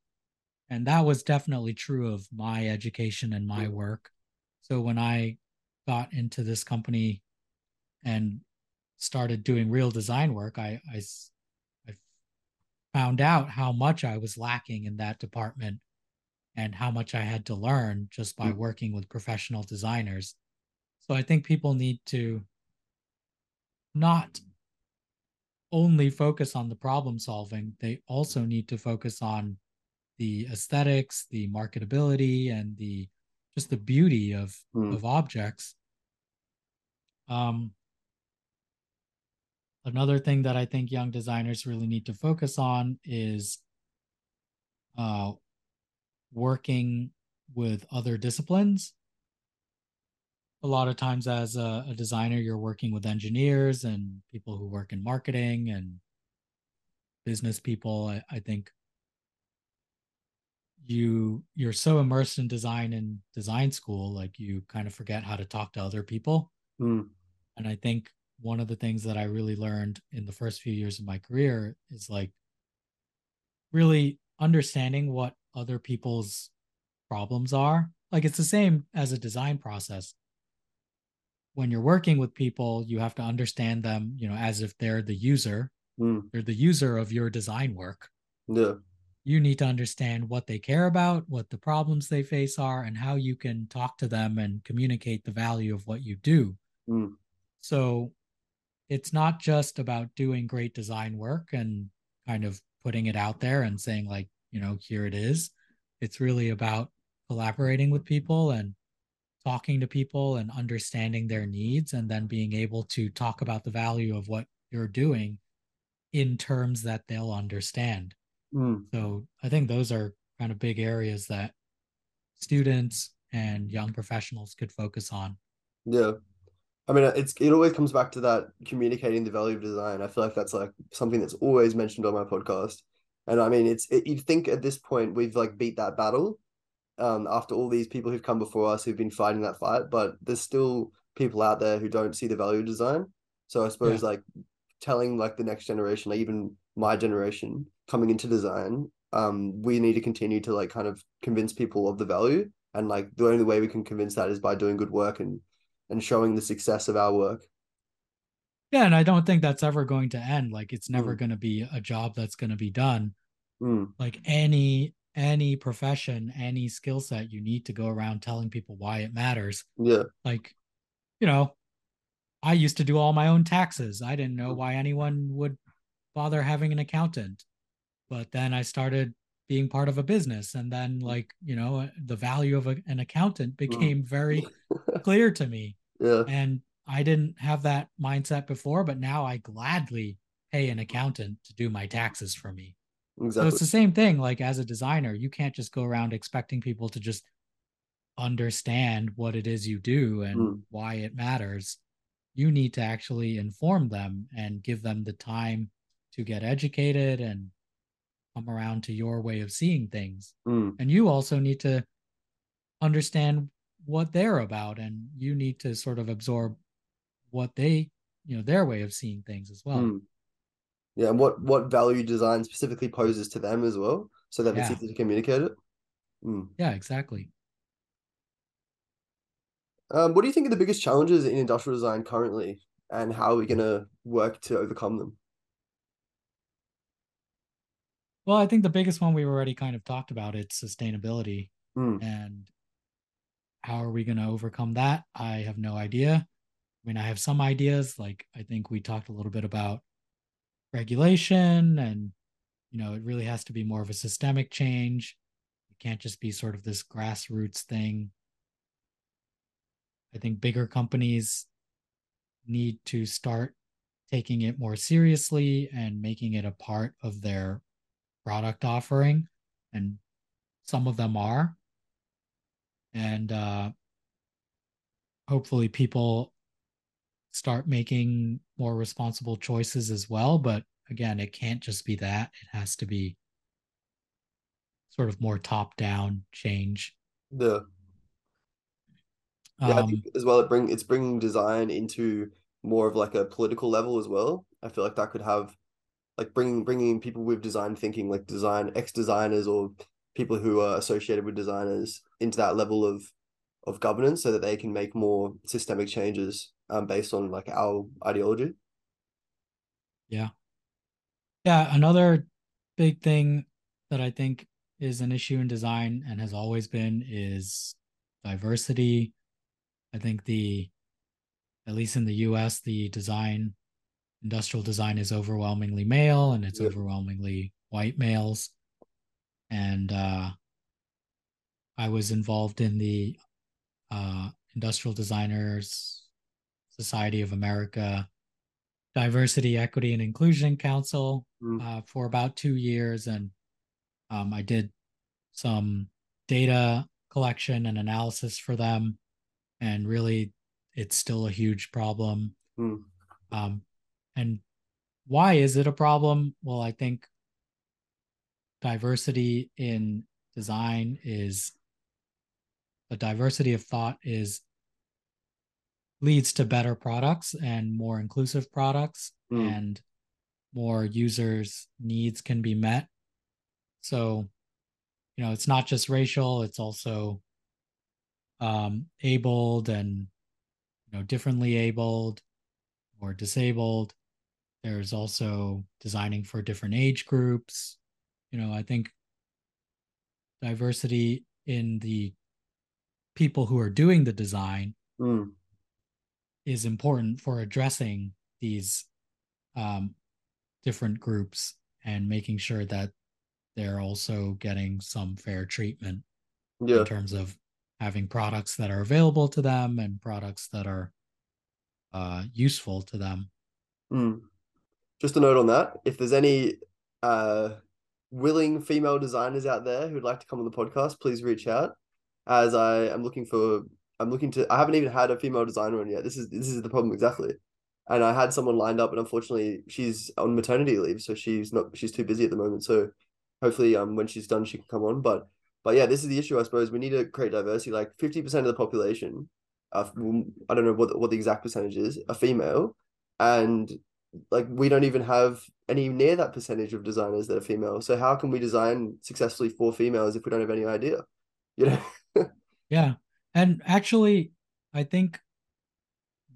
And that was definitely true of my education and my work. So when I got into this company and started doing real design work, I, I, I found out how much I was lacking in that department and how much I had to learn just by mm. working with professional designers. So I think people need to not only focus on the problem solving, they also need to focus on the aesthetics, the marketability, and the just the beauty of mm. of objects. Um, another thing that I think young designers really need to focus on is uh, working with other disciplines. A lot of times, as a, a, designer, you're working with engineers and people who work in marketing and business people. I, I think you you're so immersed in design and design school, like you kind of forget how to talk to other people. Mm. And I think one of the things that I really learned in the first few years of my career is like really understanding what other people's problems are. Like it's the same as a design process. When you're working with people, you have to understand them, you know, as if they're the user. Mm. They're the user of your design work. Yeah. You need to understand what they care about, what the problems they face are, and how you can talk to them and communicate the value of what you do. Mm. So it's not just about doing great design work and kind of putting it out there and saying like you know here it is it's really about collaborating with people and talking to people and understanding their needs and then being able to talk about the value of what you're doing in terms that they'll understand mm. so i think those are kind of big areas that students and young professionals could focus on yeah I mean, it's it always comes back to that communicating the value of design. I feel like that's like something that's always mentioned on my podcast. And I mean, it's it, you'd think at this point we've like beat that battle, um, after all these people who've come before us who've been fighting that fight. But there's still people out there who don't see the value of design. So I suppose yeah. like telling like the next generation, like even my generation coming into design, um, we need to continue to like kind of convince people of the value. And like the only way we can convince that is by doing good work and and showing the success of our work. Yeah, and I don't think that's ever going to end. Like it's never mm. going to be a job that's going to be done. Mm. Like any any profession, any skill set, you need to go around telling people why it matters. Yeah. Like, you know, I used to do all my own taxes. I didn't know mm. why anyone would bother having an accountant. But then I started being part of a business and then like, you know, the value of a, an accountant mm. became mm. very clear to me. Yeah. And I didn't have that mindset before, but now I gladly pay an accountant to do my taxes for me. Exactly. So it's the same thing. Like as a designer, you can't just go around expecting people to just understand what it is you do and mm. why it matters. You need to actually inform them and give them the time to get educated and come around to your way of seeing things. Mm. And you also need to understand what they're about and you need to sort of absorb what they you know their way of seeing things as well mm. yeah and what what value design specifically poses to them as well so that yeah. it's easy to communicate it mm. yeah exactly um, what do you think are the biggest challenges in industrial design currently and how are we going to work to overcome them well i think the biggest one we've already kind of talked about it's sustainability mm. and how are we going to overcome that? I have no idea. I mean, I have some ideas. Like, I think we talked a little bit about regulation and you know, it really has to be more of a systemic change. It can't just be sort of this grassroots thing. I think bigger companies need to start taking it more seriously and making it a part of their product offering. And some of them are. And uh, hopefully, people start making more responsible choices as well. But again, it can't just be that, it has to be sort of more top down change. Yeah. Yeah, I think Um, as well, it bring it's bringing design into more of like a political level as well. I feel like that could have like bringing bringing people with design thinking, like design ex designers or people who are associated with designers into that level of of governance, so that they can make more systemic changes um, based on like our ideology. yeah. Yeah. Another big thing that I think is an issue in design and has always been is diversity. I think the, at least in the US, the design, industrial design is overwhelmingly male and it's Yeah. overwhelmingly white males. And uh, I was involved in the uh, Industrial Designers Society of America Diversity, Equity, and Inclusion Council Mm. uh, for about two years. And um, I did some data collection and analysis for them. And really, it's still a huge problem. Mm. Um, and why is it a problem? Well, I think diversity in design is a diversity of thought is leads to better products and more inclusive products Mm. and more users needs can be met so you know it's not just racial it's also um abled and you know differently abled or disabled there's also designing for different age groups you know i think diversity in the people who are doing the design Mm. is important for addressing these um, different groups and making sure that they're also getting some fair treatment Yeah. in terms of having products that are available to them and products that are uh, useful to them. Mm. Just a note on that. If there's any uh willing female designers out there who'd like to come on the podcast, please reach out. As I am looking for I'm looking to I haven't even had a female designer on yet. This is this is the problem exactly. And I had someone lined up and unfortunately she's on maternity leave, so she's not she's too busy at the moment. So hopefully um when she's done she can come on. But but yeah, this is the issue, I suppose. We need to create diversity. Like 50% of the population, I don't know what what the exact percentage is, are female. And like we don't even have any near that percentage of designers that are female. So how can we design successfully for females if we don't have any idea? You know? Yeah. And actually, I think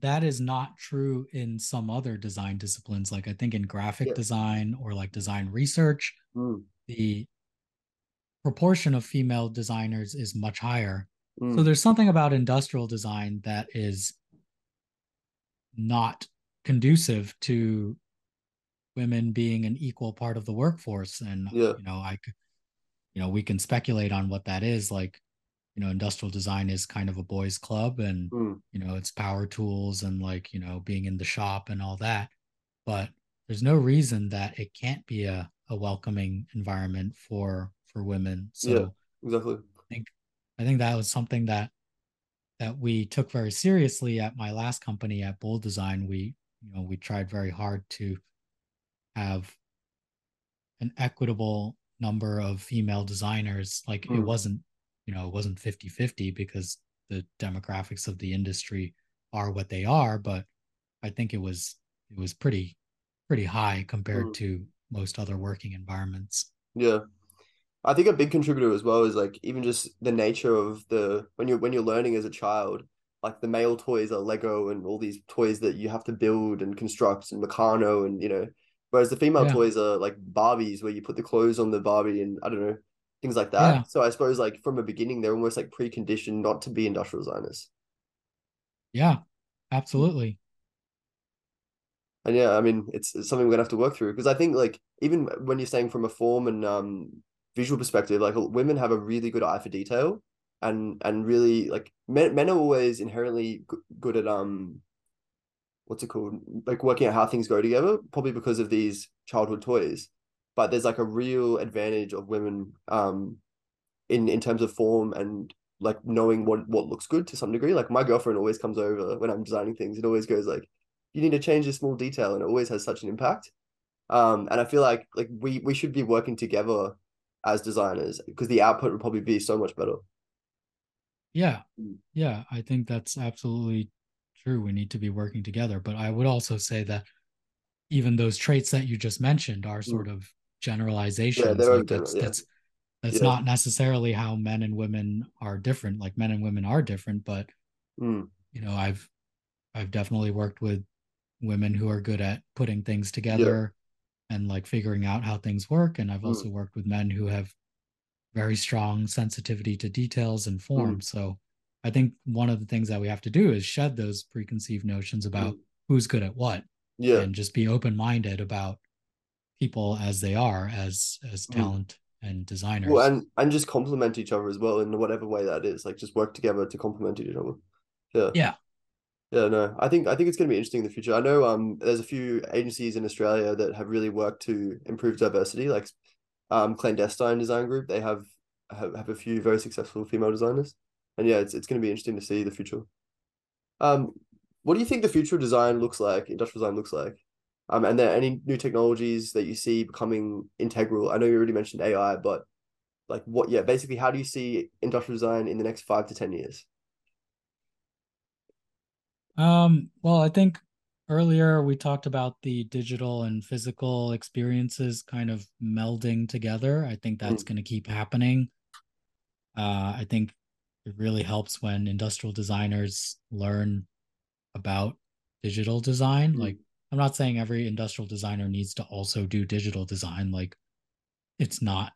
that is not true in some other design disciplines. Like I think in graphic Yeah. design or like design research, Mm, the proportion of female designers is much higher. So mm, there's something about industrial design that is not conducive to women being an equal part of the workforce. And Yeah. you know, I you know, we can speculate on what that is. Like, you know, industrial design is kind of a boys' club, and mm, you know, it's power tools and like you know, being in the shop and all that. But there's no reason that it can't be a a welcoming environment for for women. So Yeah. exactly. I think I think that was something that that we took very seriously at my last company at Bould Design. We you know we tried very hard to have an equitable number of female designers. Like it Mm. wasn't you know it wasn't 50-50 because the demographics of the industry are what they are, but I think it was it was pretty pretty high compared Mm. to most other working environments. Yeah. I think a big contributor as well is like even just the nature of the when you're when you're learning as a child, like the male toys are Lego and all these toys that you have to build and construct and Meccano and you know, whereas the female Yeah. toys are like Barbies where you put the clothes on the Barbie and I don't know, things like Yeah. that. So I suppose like from the beginning they're almost like preconditioned not to be industrial designers. Yeah, absolutely. and yeah, I mean, it's, it's something we're gonna have to work through because I think like even when you're saying from a form and um visual perspective, like women have a really good eye for detail, and and really like men men are always inherently good at um what's it called? Like working out how things go together probably because of these childhood toys. But there's like a real advantage of women um in in terms of form and like knowing what what looks good to some degree. Like my girlfriend always comes over when i'm designing things. It always goes like you need to change this small detail and it always has such an impact. Um and i feel like like we we should be working together as designers because the output would probably be so much better yeah mm. yeah i think that's absolutely true we need to be working together but i would also say that even those traits that you just mentioned are sort mm. of generalizations yeah, like that's yeah. that's that's yeah. not necessarily how men and women are different like men and women are different but mm. you know i've i've definitely worked with women who are good at putting things together and like figuring out how things work and i've mm. also worked with men who have very strong sensitivity to details and form mm. so i think one of the things that we have to do is shed those preconceived notions about mm. who's good at what yeah and just be open-minded about people as they are as as mm. talent and designers well, and and just complement each other as well in whatever way that is like just work together to complement each other yeah yeah yeah, no, I think I think it's going to be interesting in the future. I know um there's a few agencies in Australia that have really worked to improve diversity, like um Clandestine Design Group. They have have, have a few very successful female designers, and yeah, it's it's going to be interesting to see the future. Um, what do you think the future of design looks like? Industrial design looks like? Um, and there any new technologies that you see becoming integral? I know you already mentioned AI, but like what? Yeah, basically, how do you see industrial design in the next five to ten years? Um, well, I think earlier we talked about the digital and physical experiences kind of melding together. I think that's mm. going to keep happening. Uh, I think it really helps when industrial designers learn about digital design. Mm. Like, I'm not saying every industrial designer needs to also do digital design. Like, it's not,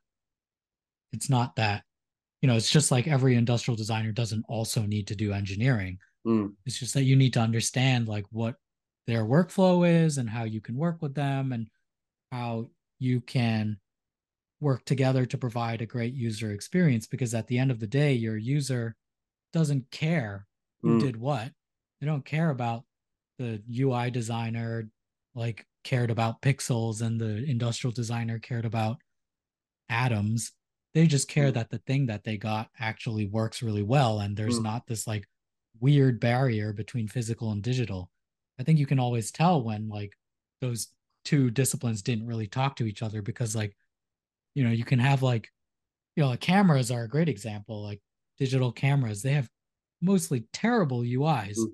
it's not that, you know, it's just like every industrial designer doesn't also need to do engineering. Mm. It's just that you need to understand like what their workflow is and how you can work with them and how you can work together to provide a great user experience because at the end of the day your user doesn't care who mm. did what they don't care about the ui designer like cared about pixels and the industrial designer cared about atoms they just care mm. that the thing that they got actually works really well and there's mm. not this like weird barrier between physical and digital. I think you can always tell when like those two disciplines didn't really talk to each other because like you know you can have like you know like cameras are a great example like digital cameras they have mostly terrible UIs. Mm.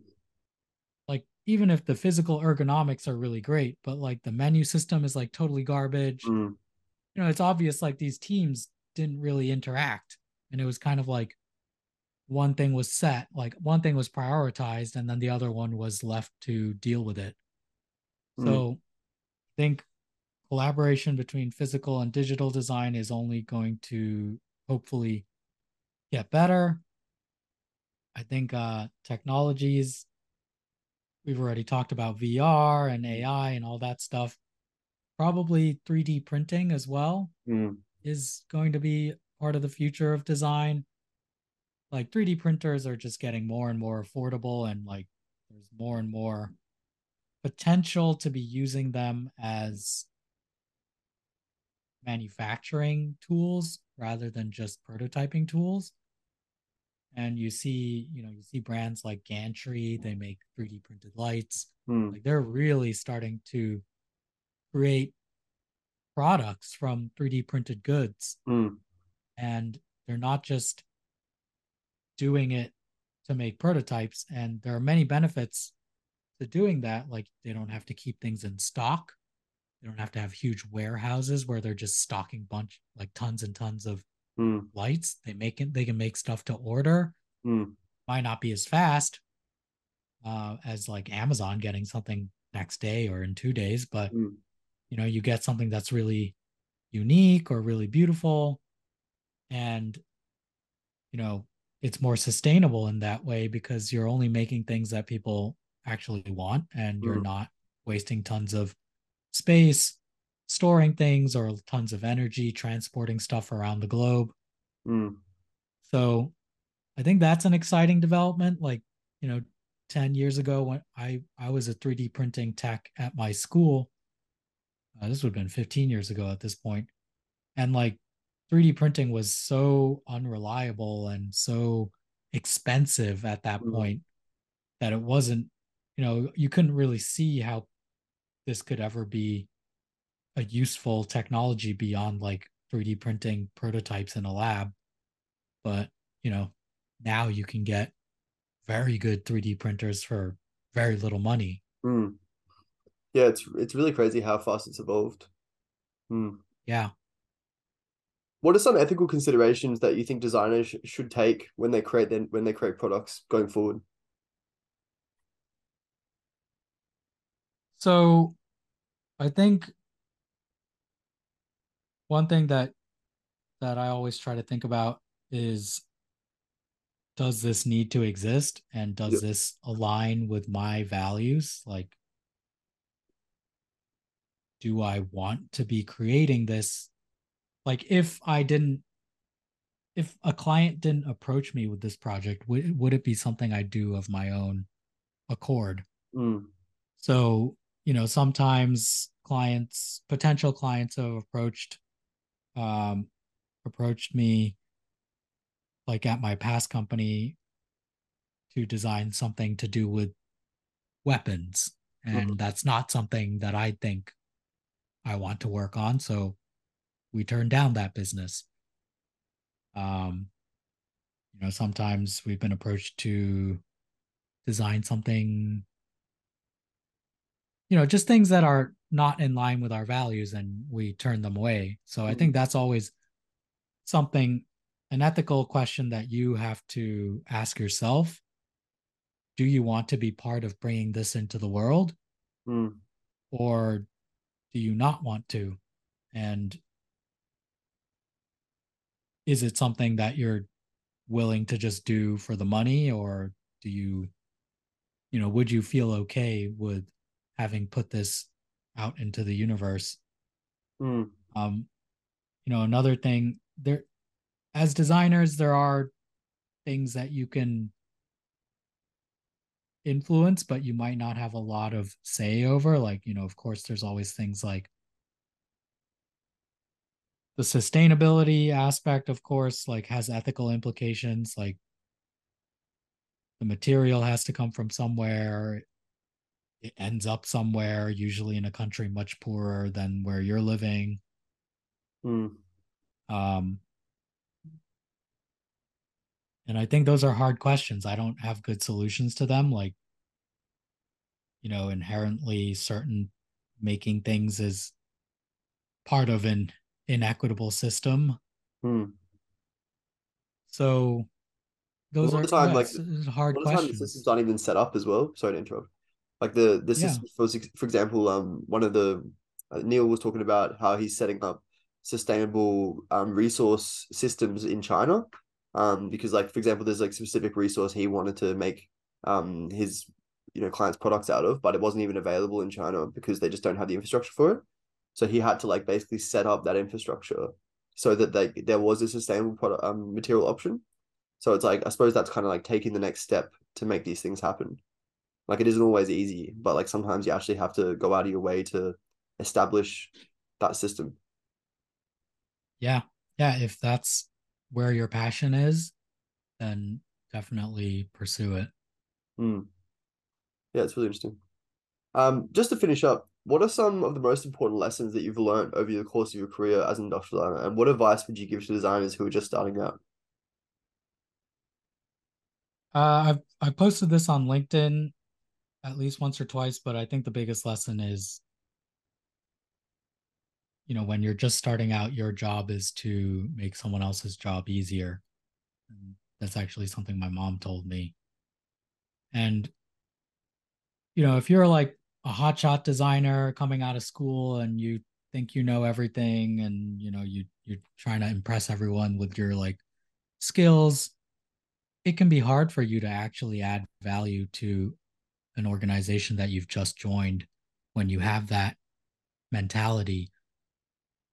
Like even if the physical ergonomics are really great, but like the menu system is like totally garbage. Mm. You know, it's obvious like these teams didn't really interact and it was kind of like one thing was set, like one thing was prioritized, and then the other one was left to deal with it. Mm. So I think collaboration between physical and digital design is only going to hopefully get better. I think uh, technologies, we've already talked about VR and AI and all that stuff. Probably 3D printing as well mm. is going to be part of the future of design like 3D printers are just getting more and more affordable and like there's more and more potential to be using them as manufacturing tools rather than just prototyping tools. And you see, you know, you see brands like Gantri, they make 3D printed lights. Hmm. Like they're really starting to create products from 3D printed goods. Hmm. And they're not just doing it to make prototypes and there are many benefits to doing that like they don't have to keep things in stock they don't have to have huge warehouses where they're just stocking bunch like tons and tons of mm. lights they make it they can make stuff to order mm. might not be as fast uh, as like amazon getting something next day or in two days but mm. you know you get something that's really unique or really beautiful and you know it's more sustainable in that way because you're only making things that people actually want and you're mm. not wasting tons of space storing things or tons of energy transporting stuff around the globe. Mm. So I think that's an exciting development. Like, you know, 10 years ago when I, I was a 3D printing tech at my school, uh, this would have been 15 years ago at this point, And like 3D printing was so unreliable and so expensive at that mm. point that it wasn't, you know, you couldn't really see how this could ever be a useful technology beyond like 3D printing prototypes in a lab. But, you know, now you can get very good 3D printers for very little money. Mm. Yeah, it's it's really crazy how fast it's evolved. Mm. Yeah. What are some ethical considerations that you think designers sh- should take when they create then when they create products going forward? So, I think one thing that that I always try to think about is does this need to exist and does yep. this align with my values like do I want to be creating this like if I didn't if a client didn't approach me with this project would would it be something I do of my own accord mm. so you know sometimes clients potential clients have approached um, approached me like at my past company to design something to do with weapons and mm-hmm. that's not something that i think i want to work on so we turned down that business. Um you know sometimes we've been approached to design something you know just things that are not in line with our values and we turn them away. So mm-hmm. i think that's always something an ethical question that you have to ask yourself. Do you want to be part of bringing this into the world? Mm. or do you not want to? And is it something that you're willing to just do for the money or do you you know would you feel okay with having put this out into the universe. Mm. Um, you know, another thing there, as designers, there are things that you can influence, but you might not have a lot of say over. Like, you know, of course, there's always things like the sustainability aspect, of course, like has ethical implications. Like the material has to come from somewhere it ends up somewhere, usually in a country much poorer than where you're living. Mm. Um, and I think those are hard questions. I don't have good solutions to them. Like, you know, inherently certain making things is part of an inequitable system. Mm. So those are the time, yeah, like hard questions. Time the system's not even set up as well. Sorry to interrupt. Like the the yeah. system, for for example, um, one of the uh, Neil was talking about how he's setting up sustainable um resource systems in China, um, because like for example, there's like specific resource he wanted to make um his you know clients products out of, but it wasn't even available in China because they just don't have the infrastructure for it. So he had to like basically set up that infrastructure so that they there was a sustainable product um material option. So it's like I suppose that's kind of like taking the next step to make these things happen. Like it isn't always easy, but like sometimes you actually have to go out of your way to establish that system. Yeah. Yeah. If that's where your passion is, then definitely pursue it. Mm. Yeah, it's really interesting. Um, just to finish up, what are some of the most important lessons that you've learned over the course of your career as an industrial designer, and what advice would you give to designers who are just starting out? Uh, I've I posted this on LinkedIn at least once or twice, but I think the biggest lesson is you know, when you're just starting out, your job is to make someone else's job easier. And that's actually something my mom told me. And you know, if you're like a hotshot designer coming out of school and you think you know everything and you know you you're trying to impress everyone with your like skills it can be hard for you to actually add value to an organization that you've just joined when you have that mentality.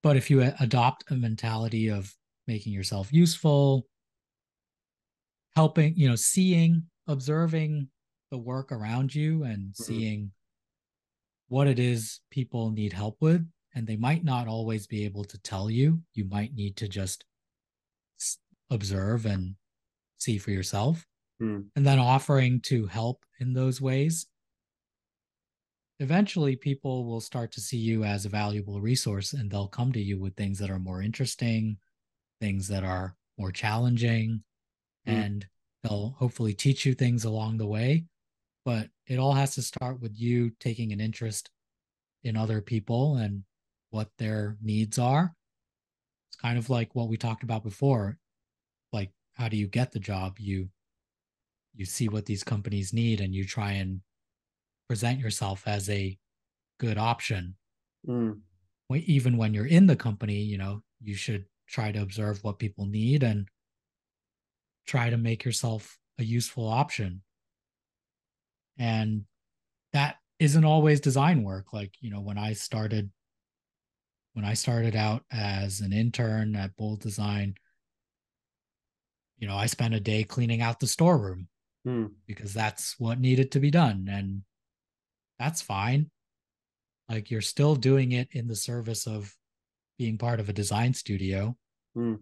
But if you adopt a mentality of making yourself useful, helping, you know, seeing, observing the work around you and mm-hmm. seeing what it is people need help with. And they might not always be able to tell you. You might need to just observe and see for yourself. Mm. And then offering to help in those ways. Eventually, people will start to see you as a valuable resource and they'll come to you with things that are more interesting, things that are more challenging, mm. and they'll hopefully teach you things along the way. But it all has to start with you taking an interest in other people and what their needs are. It's kind of like what we talked about before. Like, how do you get the job? You you see what these companies need and you try and present yourself as a good option. Mm. Even when you're in the company, you know, you should try to observe what people need and try to make yourself a useful option. And that isn't always design work. Like, you know, when I started when I started out as an intern at Bould Design, you know, I spent a day cleaning out the storeroom hmm. because that's what needed to be done. And that's fine. Like you're still doing it in the service of being part of a design studio. Hmm.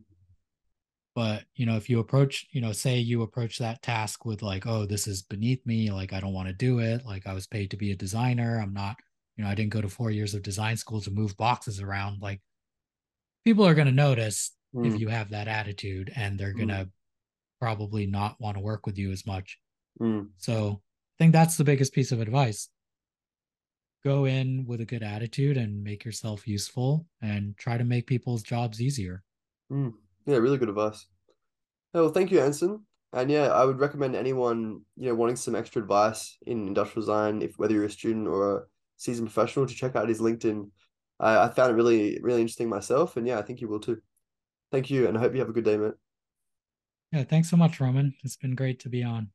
But, you know, if you approach, you know, say you approach that task with like, oh, this is beneath me, like I don't want to do it, like I was paid to be a designer, I'm not you know, I didn't go to four years of design school to move boxes around. Like people are going to notice mm. if you have that attitude and they're going to mm. probably not want to work with you as much. Mm. So I think that's the biggest piece of advice. Go in with a good attitude and make yourself useful and try to make people's jobs easier. Yeah, really good advice. well, thank you, Anson. And yeah, I would recommend anyone, you know, wanting some extra advice in industrial design, if whether you're a student or a seasoned professional to check out his LinkedIn. I, I found it really, really interesting myself. And yeah, I think you will too. Thank you. And I hope you have a good day, mate. Yeah, thanks so much, Roman. It's been great to be on.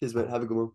Cheers, mate. Have a good one.